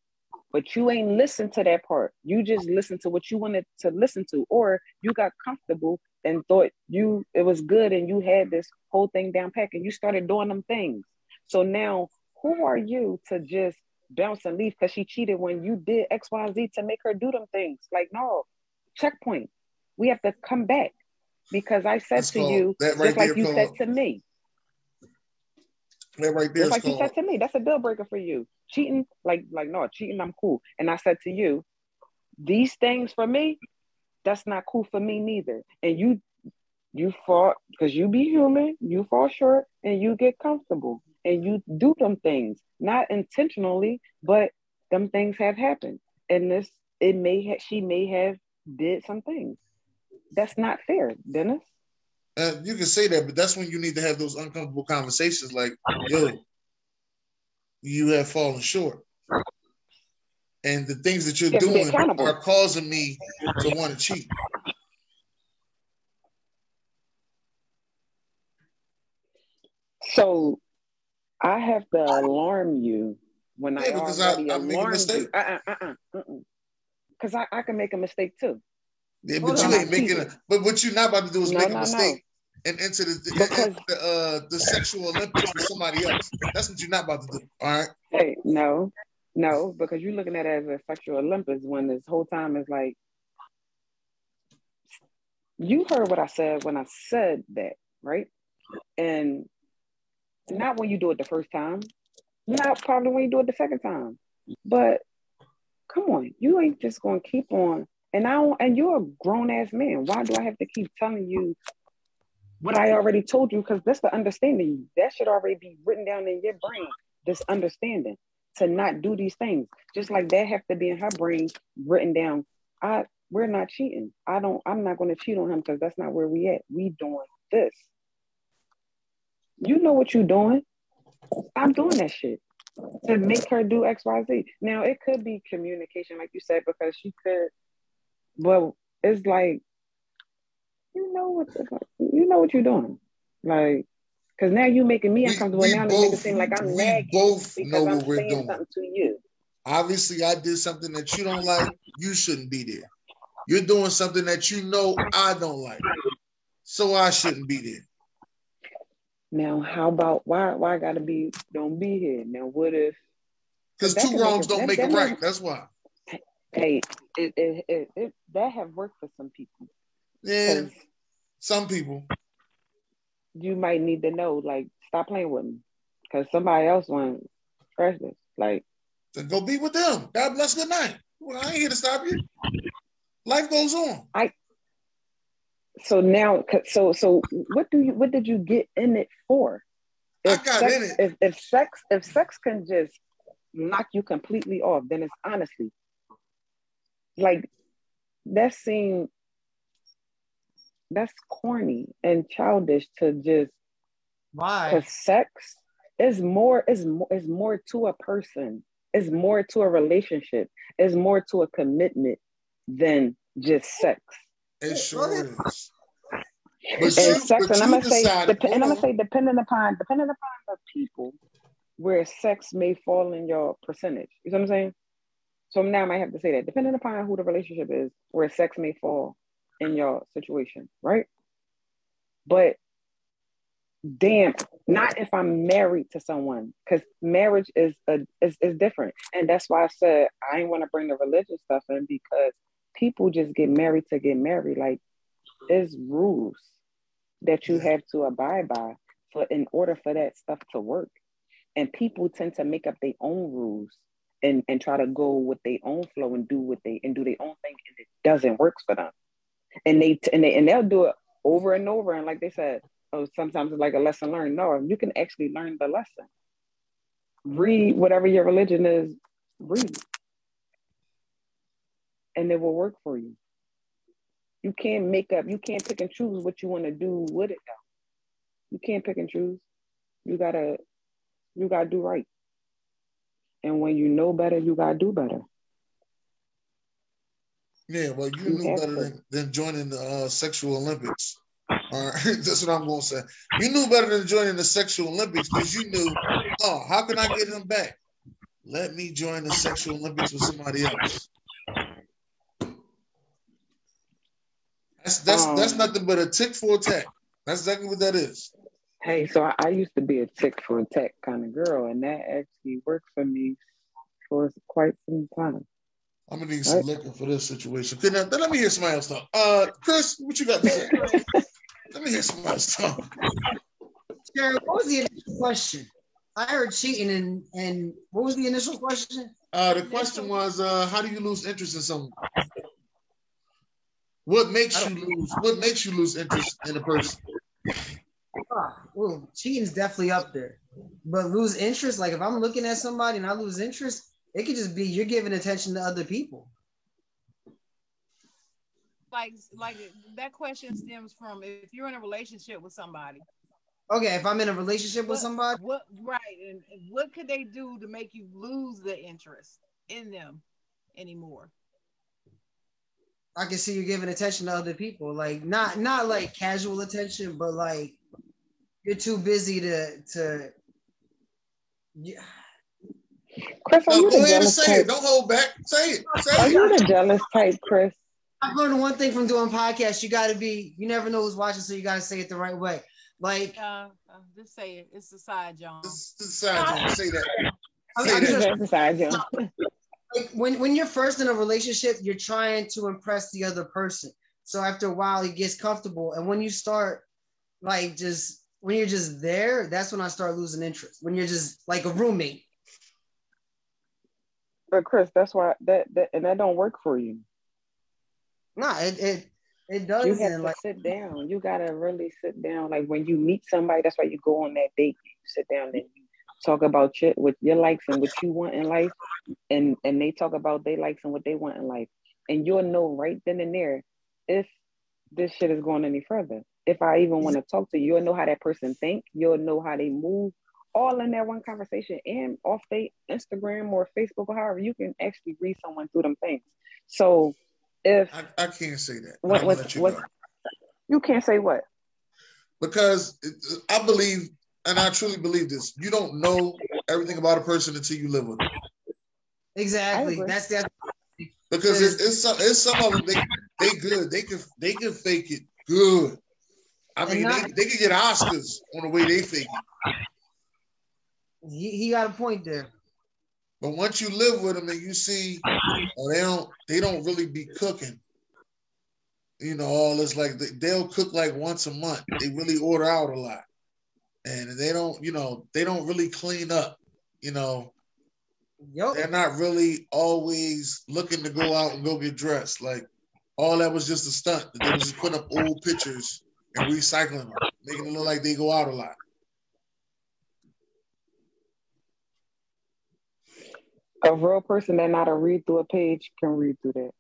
But you ain't listen to that part. You just listen to what you wanted to listen to, or you got comfortable and thought you it was good, and you had this whole thing down pat, and you started doing them things. So now, who are you to just bounce and leave because she cheated when you did X, Y, Z to make her do them things? Like, no, checkpoint. We have to come back because I said That's to called- you, that right just like you said to me, That right there just like you said to me, that's a deal breaker for you. Cheating, like, like no, cheating, I'm cool. And I said to you, these things for me, that's not cool for me neither. And you, you fall because you be human, you fall short, and you get comfortable, and you do them things, not intentionally, but them things have happened. And this, it may have, she may have did some things. That's not fair, Dennis. Uh, you can say that, but that's when you need to have those uncomfortable conversations like, yo, you have fallen short. And the things that you're You have to be doing are causing me to want to cheat. So I have to alarm you when I Yeah, because I- I make a mistake. you. Uh uh uh uh. Because I, I can make a mistake too. Yeah, but on, you ain't making a, but what you're not about to do is No, make a no, no. mistake and enter the, Because- the uh the sexual Olympics with somebody else. That's what you're not about to do. All right. Hey, no, no, because you're looking at it as a sexual Olympus when this whole time is like, you heard what I said when I said that, right? And not when you do it the first time, not probably when you do it the second time, but come on, you ain't just gonna keep on. And I don't, and you're a grown ass man. Why do I have to keep telling you what I already told you? Because that's the understanding. That should already be written down in your brain. This understanding to not do these things. Just like that have to be in her brain written down. I we're not cheating. I don't I'm not gonna cheat on him because that's not where we at. We doing this. You know what you're doing. I'm doing that shit to make her do XYZ. Now it could be communication, like you said, because she could well, it's like you know what the fuck, you know what you're doing. Like because now you're making me uncomfortable. we now you make it both- seem like I'm we nagging both because know I'm what we're saying doing. something to you. Obviously, I did something that you don't like. You shouldn't be there. You're doing something that you know I don't like, so I shouldn't be there. Now, how about why? Why I gotta be? Don't be here. Now, what if? Because two wrongs don't make a right. That's why. Hey, it, it, it, it, that have worked for some people. Yeah, some people. You might need to know, like, stop playing with me, because somebody else wants freshness. Like, then go be with them. God bless. Good night. Well, I ain't here to stop you. Life goes on. I. So now, so so, what do you? What did you get in it for? If I got sex, in it. If, if sex, if sex can just knock you completely off, then it's honestly like that seems that's corny and childish to just why? because sex. Is more is more is more to a person. Is more to a relationship. Is more to a commitment than just sex. It sure is. And you, sex and i'm gonna say dep- and i'm gonna say depending upon depending upon the people where sex may fall in your percentage. You know what i'm saying so now I might have to say that, depending upon who the relationship is, where sex may fall in your situation, right? But damn, not if I'm married to someone, because marriage is a is, is different. And that's why I said I ain't want to bring the religious stuff in because people just get married to get married. Like there's rules that you have to abide by for in order for that stuff to work. And people tend to make up their own rules and and try to go with their own flow and do what they and do their own thing and it doesn't work for them. And they and they and they'll do it over and over and like they said oh sometimes it's like a lesson learned. No you can actually learn the lesson. Read whatever your religion is read. And it will work for you. You can't make up you can't pick and choose what you want to do with it though. You can't pick and choose. You gotta you gotta do right and when you know better, you gotta do better. Yeah, well, you, knew better than, than, joining the uh, sexual Olympics. All right, that's what I'm gonna say. You knew better than joining the sexual Olympics because you knew, oh, how can I get him back? Let me join the sexual Olympics with somebody else. That's that's um, that's nothing but a tick for a tack. That's exactly what that is. Hey, so I, I, used to be a tick for a tech kind of girl, and that actually worked for me for quite some time. I'm gonna need some right? liquor for this situation. Okay, now, let me hear somebody else talk. Uh, Chris, what you got to say? let me hear somebody else talk. Jared, what was the initial question? I heard cheating, and and what was the initial question? Uh, the question was, uh, how do you lose interest in someone? What makes you lose? What makes you lose interest in a person? Well, cheating's definitely up there. But lose interest, like if I'm looking at somebody and I lose interest, it could just be you're giving attention to other people. Like, like that question stems from if you're in a relationship with somebody. Okay, if I'm in a relationship what, with somebody, what right, and what could they do to make you lose the interest in them anymore? I can see you giving attention to other people, like not not like casual attention, but like you're too busy to to. Yeah. Chris, are no, you go the ahead and jealous say type? it. Don't hold back. Say it. Say are it. you the jealous type, Chris? I've learned one thing from doing podcasts. You got to be. You never know who's watching, so you got to say it the right way. Like, uh, uh, just say it. It's the side, Jawn. It's the side, Jawn. Say that. I'm, Say I'm that. just, side, Jawn. like when when you're first in a relationship, you're trying to impress the other person. So after a while, it gets comfortable, and when you start like just when you're just there, that's when I start losing interest. When you're just like a roommate. But Chris, that's why that, that and that don't work for you. No, it it it does. You have to like, sit down. You gotta really sit down. Like when you meet somebody, that's why you go on that date. You sit down and you talk about your with your likes and what you want in life, and and they talk about their likes and what they want in life, and you'll know right then and there if this shit is going any further if I even want to talk to you, you'll know how that person think. You'll know how they move, all in that one conversation, and off they Instagram or Facebook or however you can actually read someone through them things. So if I, I can't say that, what, what, you, what you can't say what because I believe, and I truly believe this: you don't know everything about a person until you live with them. Exactly. That's that. Because it's, it's some it's some of them they they good. They can they can fake it good. I mean, not, they, they can get Oscars on the way they it. He, he got a point there. But once you live with them and you see, oh, they don't they don't really be cooking. You know, all this like they'll cook like once a month. They really order out a lot, and they don't. You know, they don't really clean up. You know, Yep. They're not really always looking to go out and go get dressed. Like all that was just a stunt. They was just putting up old pictures and recycling them, making it look like they go out a lot. A real person that not a read through a page can read through that.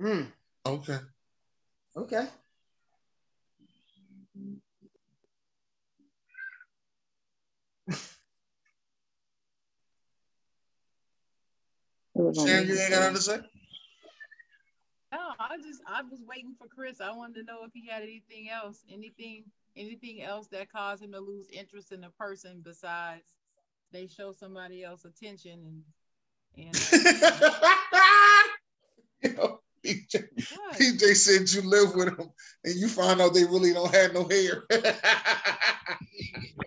Hmm. Okay. Okay. Sharon, you ain't got nothing to say? No, I just I was waiting for Chris. I wanted to know if he had anything else, anything, anything else that caused him to lose interest in a person besides they show somebody else attention and and. Yo, PJ, PJ said you live with them and you find out they really don't have no hair.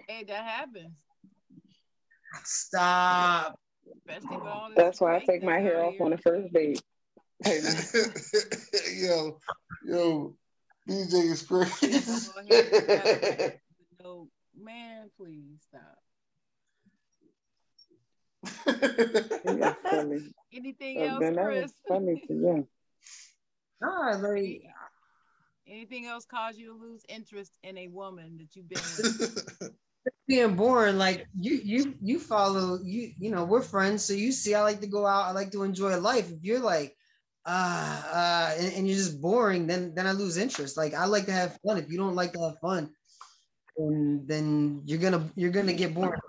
hey, that happens. Stop. That's why I take my hair off on the first date. yo, yo, DJ is crazy. no, man, please stop. Anything else, Chris? Funny to you. Nah, like, Anything else cause you to lose interest in a woman that you've been with? being born like you you you follow you you know we're friends so you see i like to go out i like to enjoy life if you're like uh uh and, and, you're just boring then then i lose interest like i like to have fun if you don't like to have fun then then you're gonna you're gonna get bored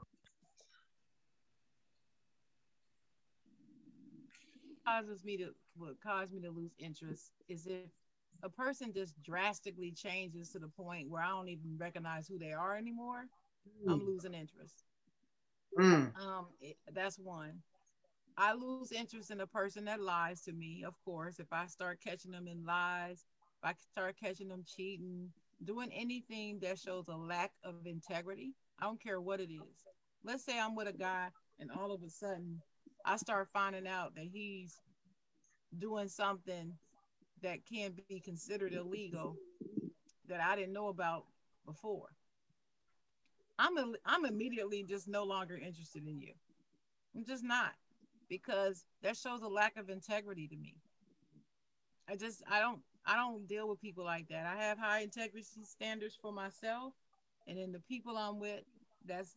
causes me to what caused me to lose interest is if a person just drastically changes to the point where i don't even recognize who they are anymore I'm mm. losing interest. Mm. Um, it, that's one. I lose interest in a person that lies to me, of course. If I start catching them in lies, if I start catching them cheating, doing anything that shows a lack of integrity, I don't care what it is. Let's say I'm with a guy and all of a sudden I start finding out that he's doing something that can be considered illegal that I didn't know about before. I'm I'm immediately just no longer interested in you. I'm just not because that shows a lack of integrity to me. I just I don't I don't deal with people like that. I have high integrity standards for myself and in the people I'm with that's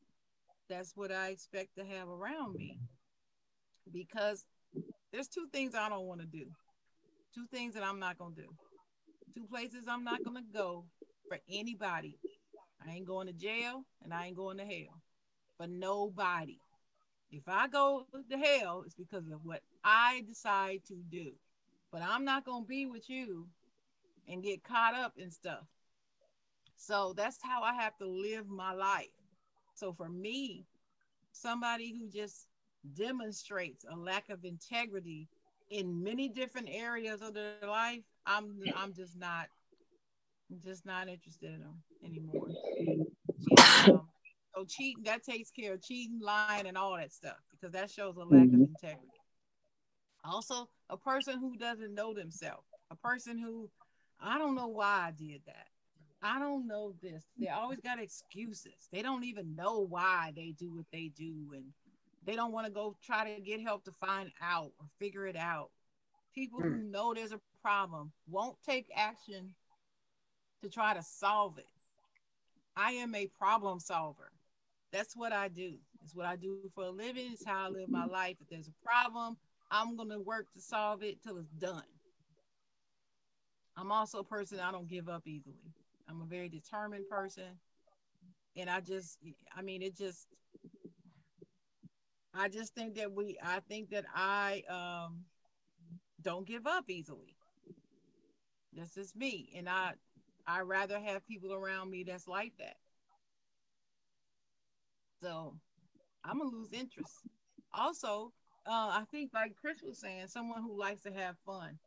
that's what I expect to have around me. Because there's two things I don't want to do. Two things that I'm not going to do. Two places I'm not going to go for anybody I ain't going to jail and I ain't going to hell for nobody. If I go to hell, it's because of what I decide to do. But I'm not going to be with you and get caught up in stuff. So that's how I have to live my life. So for me, somebody who just demonstrates a lack of integrity in many different areas of their life, I'm I'm just not just not interested in them anymore. Um, so cheating that takes care of cheating, lying, and all that stuff because that shows a lack mm-hmm. of integrity. Also, a person who doesn't know themselves, a person who I don't know why I did that. I don't know this. They always got excuses. They don't even know why they do what they do, and they don't want to go try to get help to find out or figure it out. People mm. who know there's a problem won't take action to try to solve it. I am a problem solver. That's what I do. It's what I do for a living. It's how I live my life. If there's a problem, I'm going to work to solve it till it's done. I'm also a person I don't give up easily. I'm a very determined person. And I just, I mean, it just, I just think that we, I think that I um, don't give up easily. That's just me. And I, I rather have people around me that's like that. So I'm gonna lose interest. Also, uh, I think like Chris was saying, someone who likes to have fun.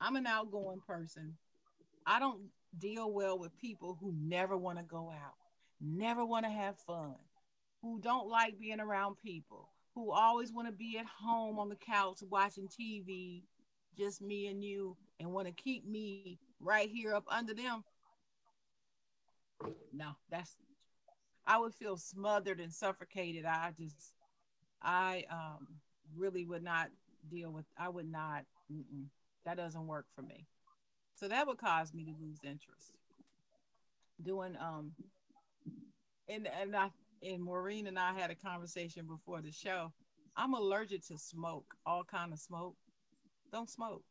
I'm an outgoing person. I don't deal well with people who never want to go out, never want to have fun, who don't like being around people, who always want to be at home on the couch watching TV, just me and you, and want to keep me right here up under them. No, that's I would feel smothered and suffocated. I just I um really would not deal with I would not that doesn't work for me. So that would cause me to lose interest. Doing um and and I and Maureen and I had a conversation before the show. I'm allergic to smoke, all kind of smoke. Don't smoke.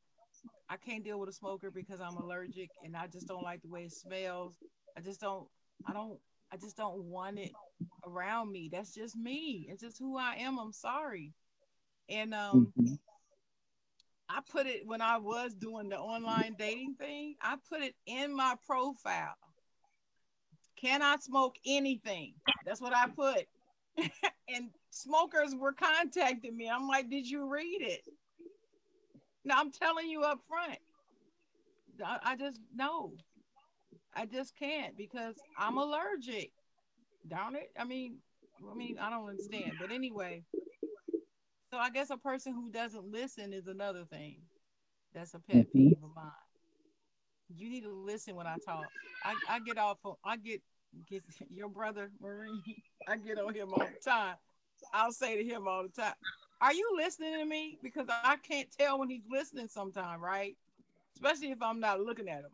I can't deal with a smoker because I'm allergic and I just don't like the way it smells. I just don't I don't I just don't want it around me. That's just me. It's just who I am. I'm sorry. And um mm-hmm. I put it when I was doing the online dating thing, I put it in my profile. Cannot smoke anything. That's what I put. and smokers were contacting me. I'm like, did you read it? No, I'm telling you up front. I, I just no. I just can't because I'm allergic. Darn it. I mean, I mean, I don't understand. But anyway, so I guess a person who doesn't listen is another thing. That's a pet mm-hmm. peeve of mine. You need to listen when I talk. I, I get off. I get get your brother Marie. I get on him all the time. I'll say to him all the time, "Are you listening to me?" Because I can't tell when he's listening. Sometime, right? Especially if I'm not looking at him.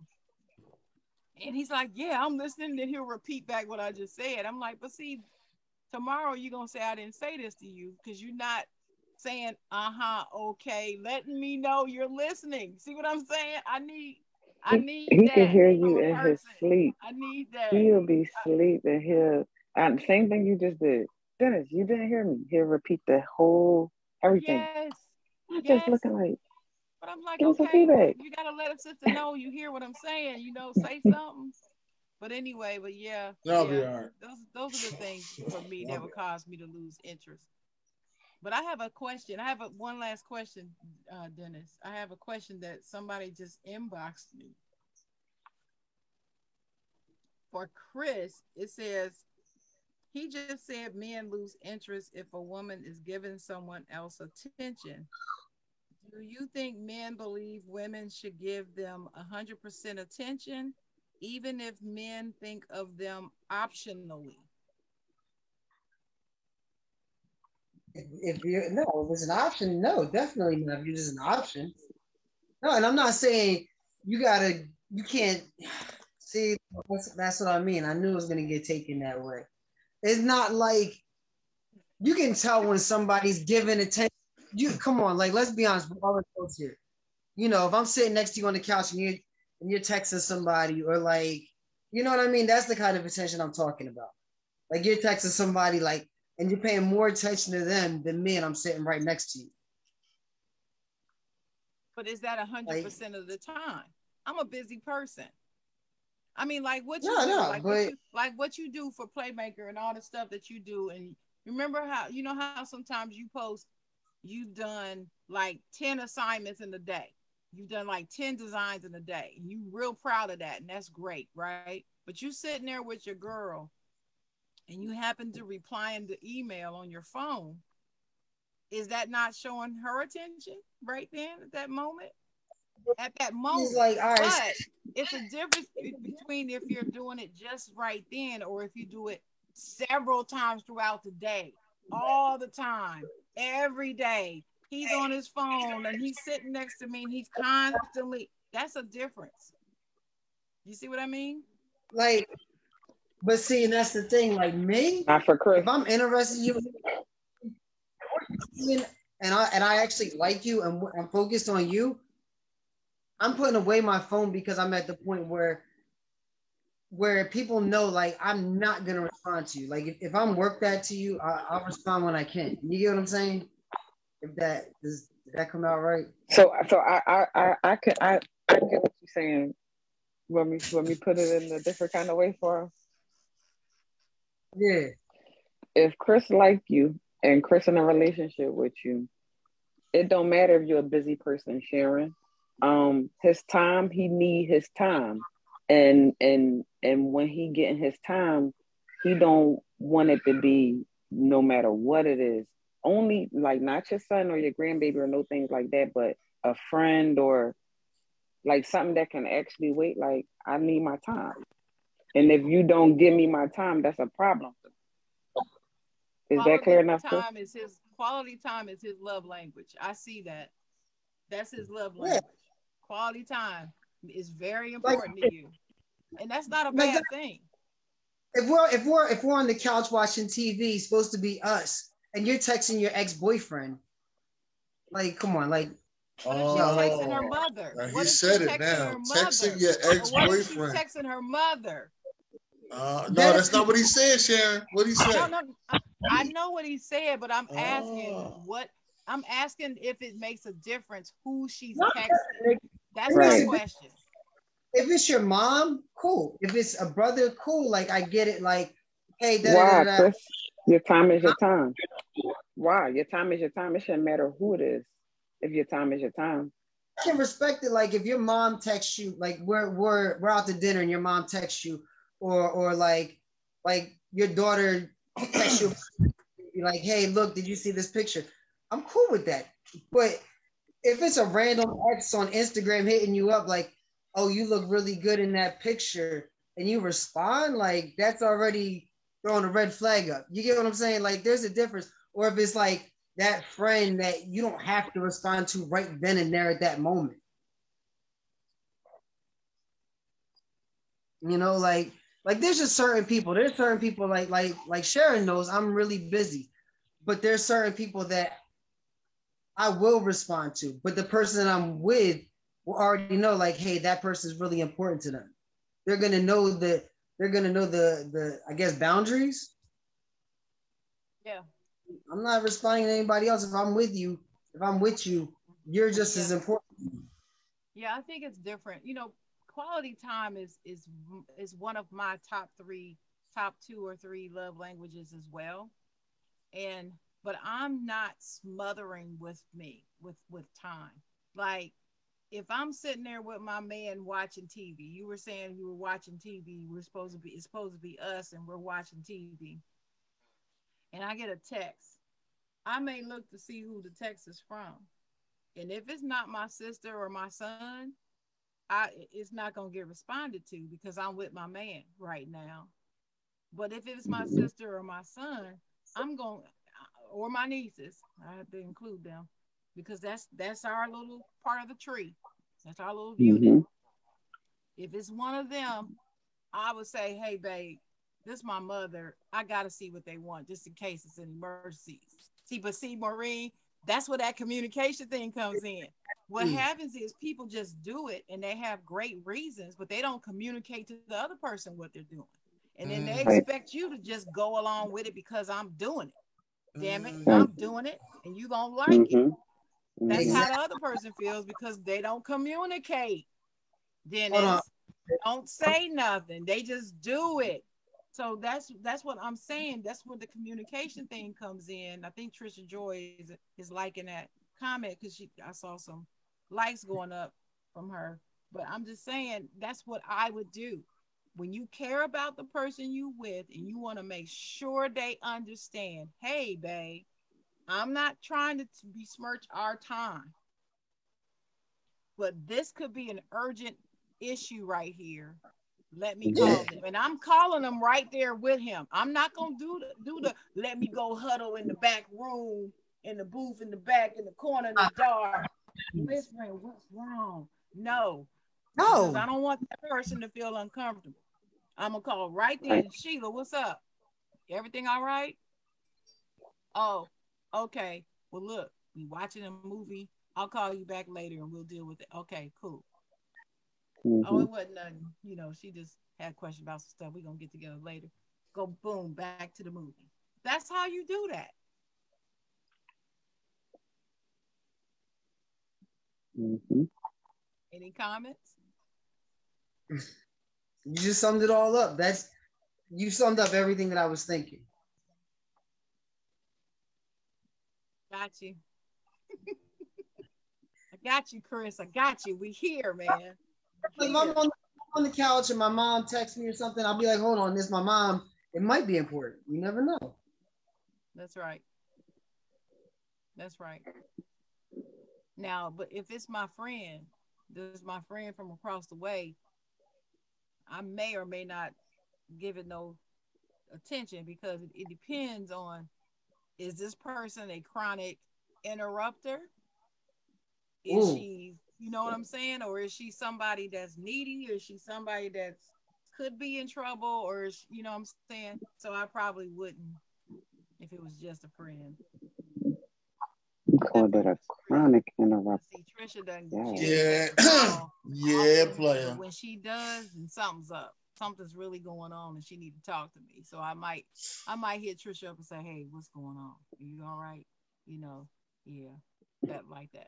And he's like, "Yeah, I'm listening." Then he'll repeat back what I just said. I'm like, "But see, tomorrow you're gonna say I didn't say this to you because you're not saying, uh huh, okay, letting me know you're listening. See what I'm saying? I need, I need. He, he can hear you in person. his sleep. I need that. He'll be sleeping. He'll, and same thing you just did. Dennis, you didn't hear me. He'll repeat the whole everything. Yes. I'm yes. just looking like. But I'm like, okay, you gotta let a sister know you hear what I'm saying. You know, say something. But anyway, but yeah, that'll yeah, be all right. Those those are the things for me that would cause me to lose interest. But I have a question. I have a one last question, uh, Dennis. I have a question that somebody just inboxed me. For Chris, it says he just said men lose interest if a woman is giving someone else attention. Do you think men believe women should give them 100% attention, even if men think of them optionally? if you're no, if it's an option, no, definitely not. If you're just an option, no. And I'm not saying you gotta, you can't see. That's, that's what I mean. I knew it was gonna get taken that way. It's not like you can tell when somebody's giving attention. You come on, like let's be honest, with all adults here. You know, if I'm sitting next to you on the couch and you and you're texting somebody, or like, you know what I mean? That's the kind of attention I'm talking about. Like you're texting somebody, like and you're paying more attention to them than me, and I'm sitting right next to you. But is that hundred percent of the time? I'm a busy person. I mean, like what you no, do, no, like, but, what you, like what you do for Playmaker and all the stuff that you do. And remember how you know how sometimes you post you've done like 10 assignments in a day. You've done like 10 designs in a day. You real proud of that. And that's great, right? But you sitting there with your girl and you happen to reply in the email on your phone, is that not showing her attention right then at that moment? At that moment, like, all right. but it's a difference between if you're doing it just right then or if you do it several times throughout the day, all the time, every day. He's on his phone and he's sitting next to me and he's constantly. That's a difference. You see what I mean? Like but see, and that's the thing. Like me, not for Chris. If I'm interested in you, and I and I actually like you, and I'm focused on you, I'm putting away my phone because I'm at the point where where people know like I'm not gonna respond to you. Like if, if I'm work that to you, I, will respond when I can. You get what I'm saying? If that does, did that come out right? So so I I I, I can I I get what you're saying. When we when we put it in a different kind of way for him. Yeah. If Chris like you and Chris in a relationship with you, it don't matter if you're a busy person, Sharon. Um, his time, he need his time, and and and when he getting his time, he don't want it to be no matter what it is. Only like not your son or your grandbaby or no things like that, but a friend or like something that can actually wait. Like I need my time, and if you don't give me my time, that's a problem. Is quality that clear enough? Time is his quality time is his love language. I see that. That's his love language. Yeah. Quality time is very important like, to you, and that's not a bad like, thing. If we're if we're if we're on the couch watching TV, supposed to be us, and you're texting your ex boyfriend, like come on, like Oh, texting her mother? he said it now. Texting your ex boyfriend. Texting her mother. Uh, no, that's not what he said, Sharon. What he said? No, no, I, I know what he said, but I'm asking oh. what I'm asking if it makes a difference who she's texting. That's right. my question. If it's your mom, cool. If it's a brother, cool. Like I get it. Like, hey, da, Why, da, da, Chris? Your time is your time. Why? Your time is your time. It shouldn't matter who it is. If your time is your time. I can respect it. Like if your mom texts you, like we're we're we're out to dinner and your mom texts you, or or like like your daughter texts you like, hey, look, did you see this picture? I'm cool with that. But if it's a random ex on Instagram hitting you up like, oh, you look really good in that picture, and you respond, like that's already throwing a red flag up. You get what I'm saying? Like there's a difference. Or if it's like that friend that you don't have to respond to right then and there at that moment. You know, like like there's just certain people. There's certain people like like like Sharon knows I'm really busy, but there's certain people that I will respond to. But the person that I'm with will already know like, hey, that person is really important to them. They're gonna know the they're gonna know the the I guess boundaries. Yeah. I'm not responding to anybody else. If I'm with you, if I'm with you, you're just yeah. as important. Yeah, I think it's different. You know, quality time is is is one of my top three top two or three love languages as well and but i'm not smothering with me with with time. Like if i'm sitting there with my man watching tv you were saying you were watching tv we're supposed to be it's supposed to be us and we're watching tv and i get a text. I may look to see who the text is from. And if it's not my sister or my son I it's not gonna get responded to because I'm with my man right now. But if it's my sister or my son, I'm going or my nieces, I have to include them because that's that's our little part of the tree. That's our little unit. Mm-hmm. If it's one of them, I would say, hey babe, this is my mother. I gotta see what they want just in case it's an emergency. See, but see, Maureen, that's where that communication thing comes in. What mm. happens is people just do it and they have great reasons, but they don't communicate to the other person what they're doing. And then they mm. expect you to just go along with it because I'm doing it. Damn it, mm. I'm doing it and you don't like mm-hmm. it. That's how the other person feels because they don't communicate. Then don't say nothing. They just do it. So that's that's what I'm saying. That's where the communication thing comes in. I think Trisha Joy is is liking that comment because she I saw some likes going up from her. But I'm just saying that's what I would do. When you care about the person you with and you want to make sure they understand, hey, babe, I'm not trying to besmirch our time. But this could be an urgent issue right here. Let me call them. And I'm calling them right there with him. I'm not gonna do the do the let me go huddle in the back room in the booth in the back in the corner in the dark whispering, what's wrong? No. No. I don't want that person to feel uncomfortable. I'm gonna call right then. Sheila, what's up? Everything all right? Oh, okay. Well, look, we watching a movie. I'll call you back later and we'll deal with it. Okay, cool. Mm-hmm. Oh, it wasn't nothing. You know, she just had a question about some stuff. We're gonna get together later. Go boom, back to the movie. That's how you do that. Mm-hmm. Any comments? You just summed it all up. That's you summed up everything that I was thinking. Got you. I got you, Chris. I got you. We here, man. Like, I'm on, on the couch and my mom texts me or something. I'll be like, hold on, this is my mom. It might be important. You never know. That's right. That's right. Now, but if it's my friend, this is my friend from across the way, I may or may not give it no attention because it, it depends on is this person a chronic interrupter? Is Ooh. she, you know what I'm saying? Or is she somebody that's needy? Or is she somebody that's could be in trouble? Or is, you know what I'm saying? So I probably wouldn't if it was just a friend. You call that a chronic interrupter. See, Trisha doesn't. Yeah, yeah, yeah player. When she does, and something's up, something's really going on, and she need to talk to me. So I might, I might hit Trisha up and say, "Hey, what's going on? Are you all right? You know, yeah, that like that."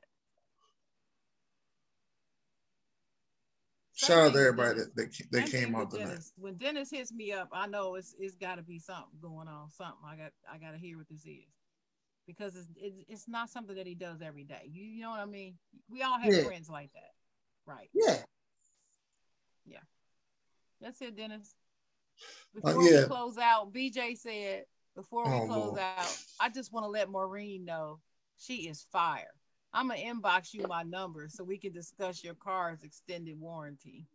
Shout out to everybody that, that, that came out tonight. Dennis. When Dennis hits me up, I know it's it's got to be something going on. Something I got I got to hear what this is because it's, it's, it's not something that he does every day. You, you know what I mean? We all have yeah. friends like that, right? Yeah. Yeah. That's it, Dennis. Uh, before uh, yeah. we close out, BJ said, before we oh, close Lord. out, I just want to let Maureen know she is fire. I'm gonna inbox you my number so we can discuss your car's extended warranty.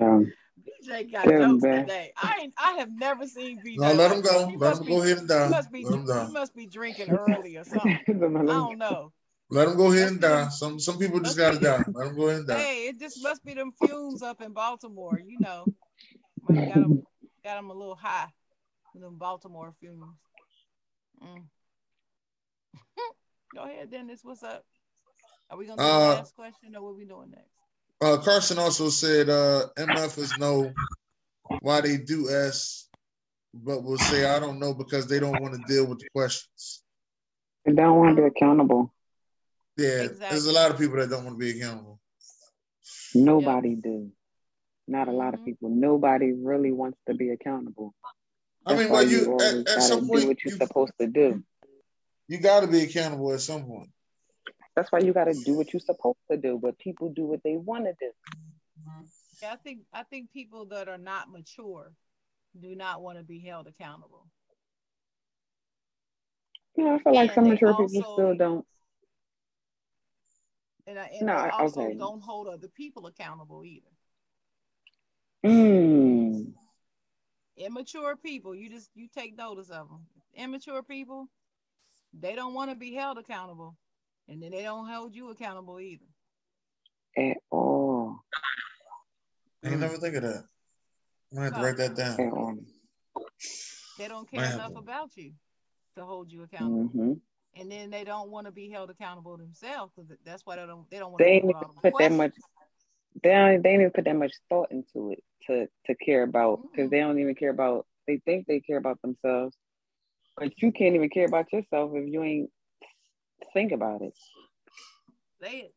Um, BJ got jokes today. I ain't, I have never seen BJ. No, let him go. Let him go ahead and die. He must be, let him die. He must be drinking early or something. I don't know. Let him go ahead and die. Some some people just gotta die. Let him go ahead and die. Hey, it just must be them fumes up in Baltimore. You know, got him got him a little high. Them Baltimore fumes. Mm. go ahead, Dennis. What's up? Are we gonna do uh, the last question or what we doing next? Uh, Carson also said uh, MFers know why they do S, but will say I don't know because they don't want to deal with the questions. They don't want to be accountable. Yeah, exactly. there's a lot of people that don't want to be accountable. Nobody yep. do. Not a lot of mm-hmm. people. Nobody really wants to be accountable. That's I mean, well, you, you at, at some point, do what you're you, supposed to do. You got to be accountable at some point. That's why you got to do what you're supposed to do, but people do what they want to do. Yeah, I think I think people that are not mature do not want to be held accountable. Yeah, I feel like some mature also, people still don't. And, and no, also okay. don't hold other people accountable either. Mm. Immature people, you just you take notice of them. Immature people, they don't want to be held accountable and then they don't hold you accountable either. At all. I ain't never think of that. I'm have to write that down. They don't care enough about you to hold you accountable. Mm-hmm. And then they don't want to be held accountable themselves because that's why they don't they don't want they to put that much they don't they didn't put that much thought into it to to care about because mm-hmm. they don't even care about they think they care about themselves but you can't even care about yourself if you ain't Think about it. Say it.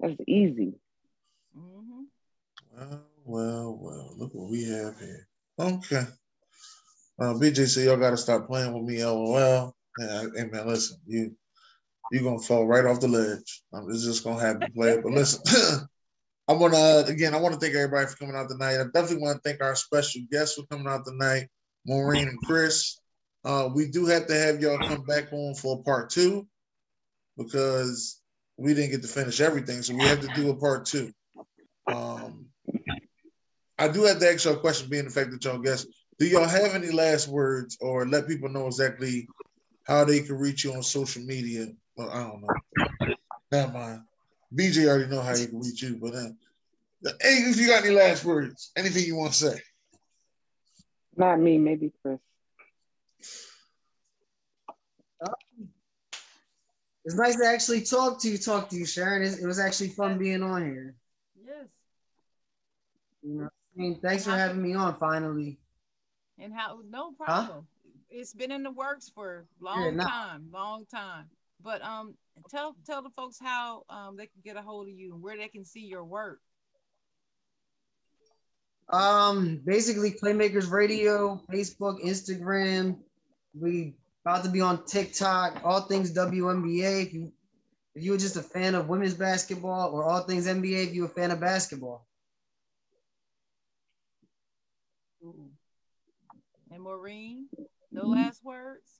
That's easy. Mm-hmm. Well, well, well. Look what we have here. Okay. Uh, BJ said y'all got to stop playing with me. LOL. Yeah, hey man, listen, you you gonna fall right off the ledge. Um, it's just gonna happen, player. But listen, I want to again. I want to thank everybody for coming out tonight. I definitely want to thank our special guests for coming out tonight, Maureen and Chris. Uh, we do have to have y'all come back on for part two because we didn't get to finish everything, so we have to do a part two. Um, I do have to ask y'all a question, being the fact that y'all guess. Do y'all have any last words, or let people know exactly how they can reach you on social media? Well, I don't know. Never mind. BJ already know how you can reach you, but uh, hey, if you got any last words, anything you want to say? Not me, maybe Chris. It's nice to actually talk to you, talk to you, Sharon. It, it was actually fun being on here. Yes. You know, I mean, thanks for having me on finally. And how? No problem. Huh? It's been in the works for a long yeah, time, long time. But um, tell tell the folks how um they can get a hold of you and where they can see your work. Um, basically, Playmakers Radio, Facebook, Instagram. We about to be on TikTok, all things WNBA. If you if you were just a fan of women's basketball or all things NBA, if you were a fan of basketball. Ooh. And Maureen, no last words?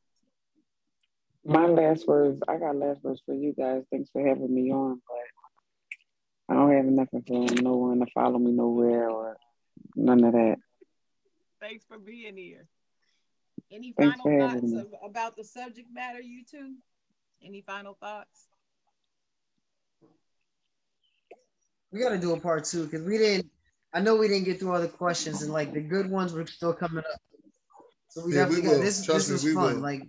My last words, I got last words for you guys. Thanks for having me on, but I don't have nothing for no one to follow me nowhere or none of that. Thanks for being here. Any Thanks final thoughts of, about the subject matter, you two? Any final thoughts? We got to do a part two because we didn't. I know we didn't get through all the questions, and like the good ones were still coming up. So we yeah, definitely we got this. Trust this was fun. Will. Like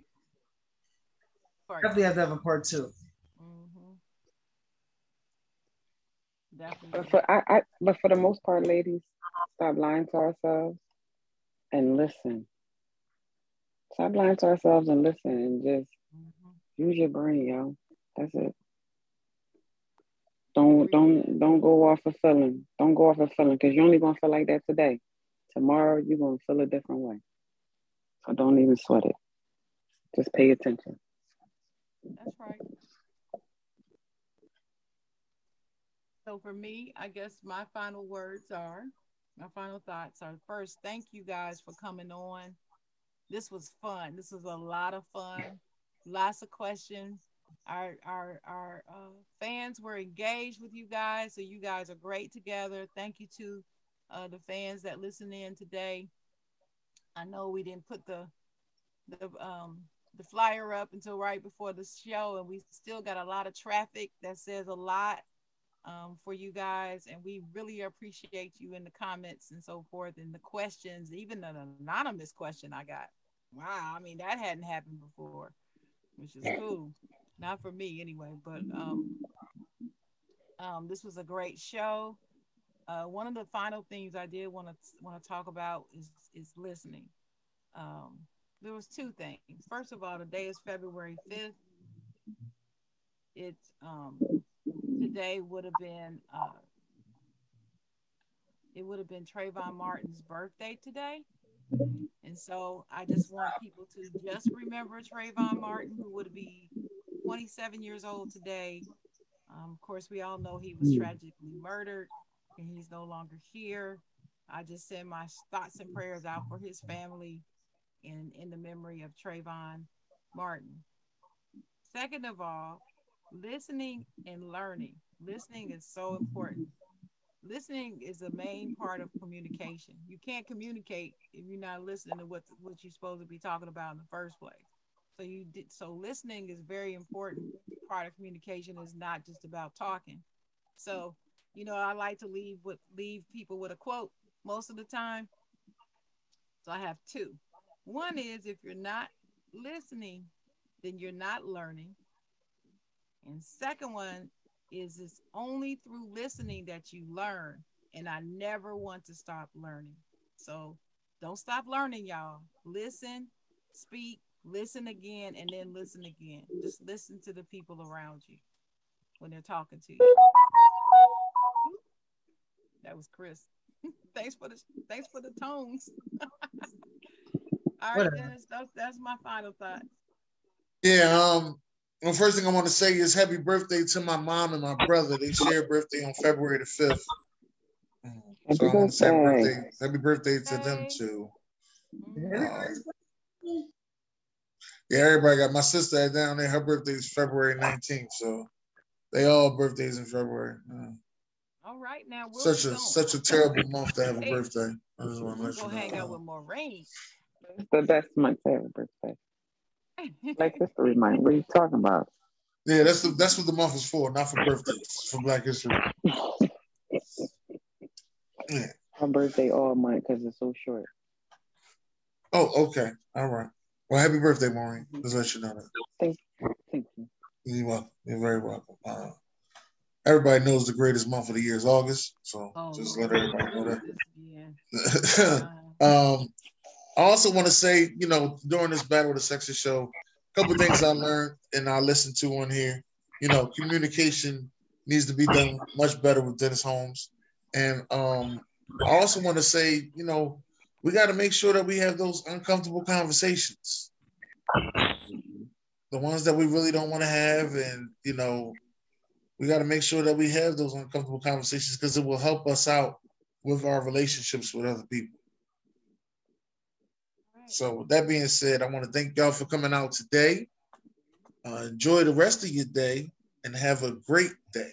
definitely have to have a part 2 mm-hmm. Definitely. But for I, I, but for the most part, ladies, stop lying to ourselves and listen. Stop lying to ourselves and listen, and just mm-hmm. use your brain, yo. That's it. Don't don't don't go off a feeling. Don't go off a feeling because you're only gonna feel like that today. Tomorrow you're gonna feel a different way. So don't even sweat it. Just pay attention. That's right. So for me, I guess my final words are, my final thoughts are first, thank you guys for coming on. This was fun. This was a lot of fun. Lots of questions. Our our our uh, fans were engaged with you guys, so you guys are great together. Thank you to uh, the fans that listen in today. I know we didn't put the the um the flyer up until right before the show, and we still got a lot of traffic that says a lot um, for you guys, and we really appreciate you in the comments and so forth, and the questions, even an anonymous question I got. Wow, I mean that hadn't happened before, which is cool. Not for me anyway, but um, um, this was a great show. Uh, one of the final things I did want to want to talk about is is listening. Um, there was two things. First of all, today is February 5th. It's um today would have been uh it would have been Trayvon Martin's birthday today. And so I just want people to just remember Trayvon Martin, who would be 27 years old today. Um, of course, we all know he was tragically murdered and he's no longer here. I just send my thoughts and prayers out for his family and in the memory of Trayvon Martin. Second of all, listening and learning. Listening is so important. Listening is the main part of communication. You can't communicate if you're not listening to what what you're supposed to be talking about in the first place. So you did so listening is very important part of communication is not just about talking. So, you know, I like to leave with leave people with a quote most of the time. So I have two. One is if you're not listening, then you're not learning. And second one is it's only through listening that you learn. And I never want to stop learning. So don't stop learning, y'all. Listen, speak, listen again, and then listen again. Just listen to the people around you when they're talking to you. That was Chris. thanks for the thanks for the tones. All right, Dennis, that's, that's my final thought. Yeah, um, the first thing I want to say is happy birthday to my mom and my brother. They share birthday on February the 5th. So I want to say birthday, happy birthday to them too. Uh, yeah, everybody got my sister down there. Her birthday is February 19th, so they all birthdays in February. Yeah. All right, now such a such a terrible month to have a birthday. I just want to let you know. hang out with Maureen. It's the best month to have a birthday. Black History Month. What are you talking about? Yeah, that's the, that's what the month is for, not for birthdays, for Black History. yeah. My birthday all month because it's so short. Oh, okay. All right. Well, happy birthday, Maureen. Just let you know that. Thank you. Thank you. You're welcome. You're very welcome. Uh, everybody knows the greatest month of the year is August, so oh, just let everybody know that. Yeah. um, I also want to say, you know, during this Battle of the Sexes show, a couple things I learned and I listened to on here. You know, communication needs to be done much better with Dennis Holmes. And um, I also want to say, you know, we got to make sure that we have those uncomfortable conversations. The ones that we really don't want to have, and you know, we got to make sure that we have those uncomfortable conversations because it will help us out with our relationships with other people. So, with that being said, I want to thank y'all for coming out today. Uh, enjoy the rest of your day and have a great day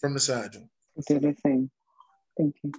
from the side. Do the same. Thank you.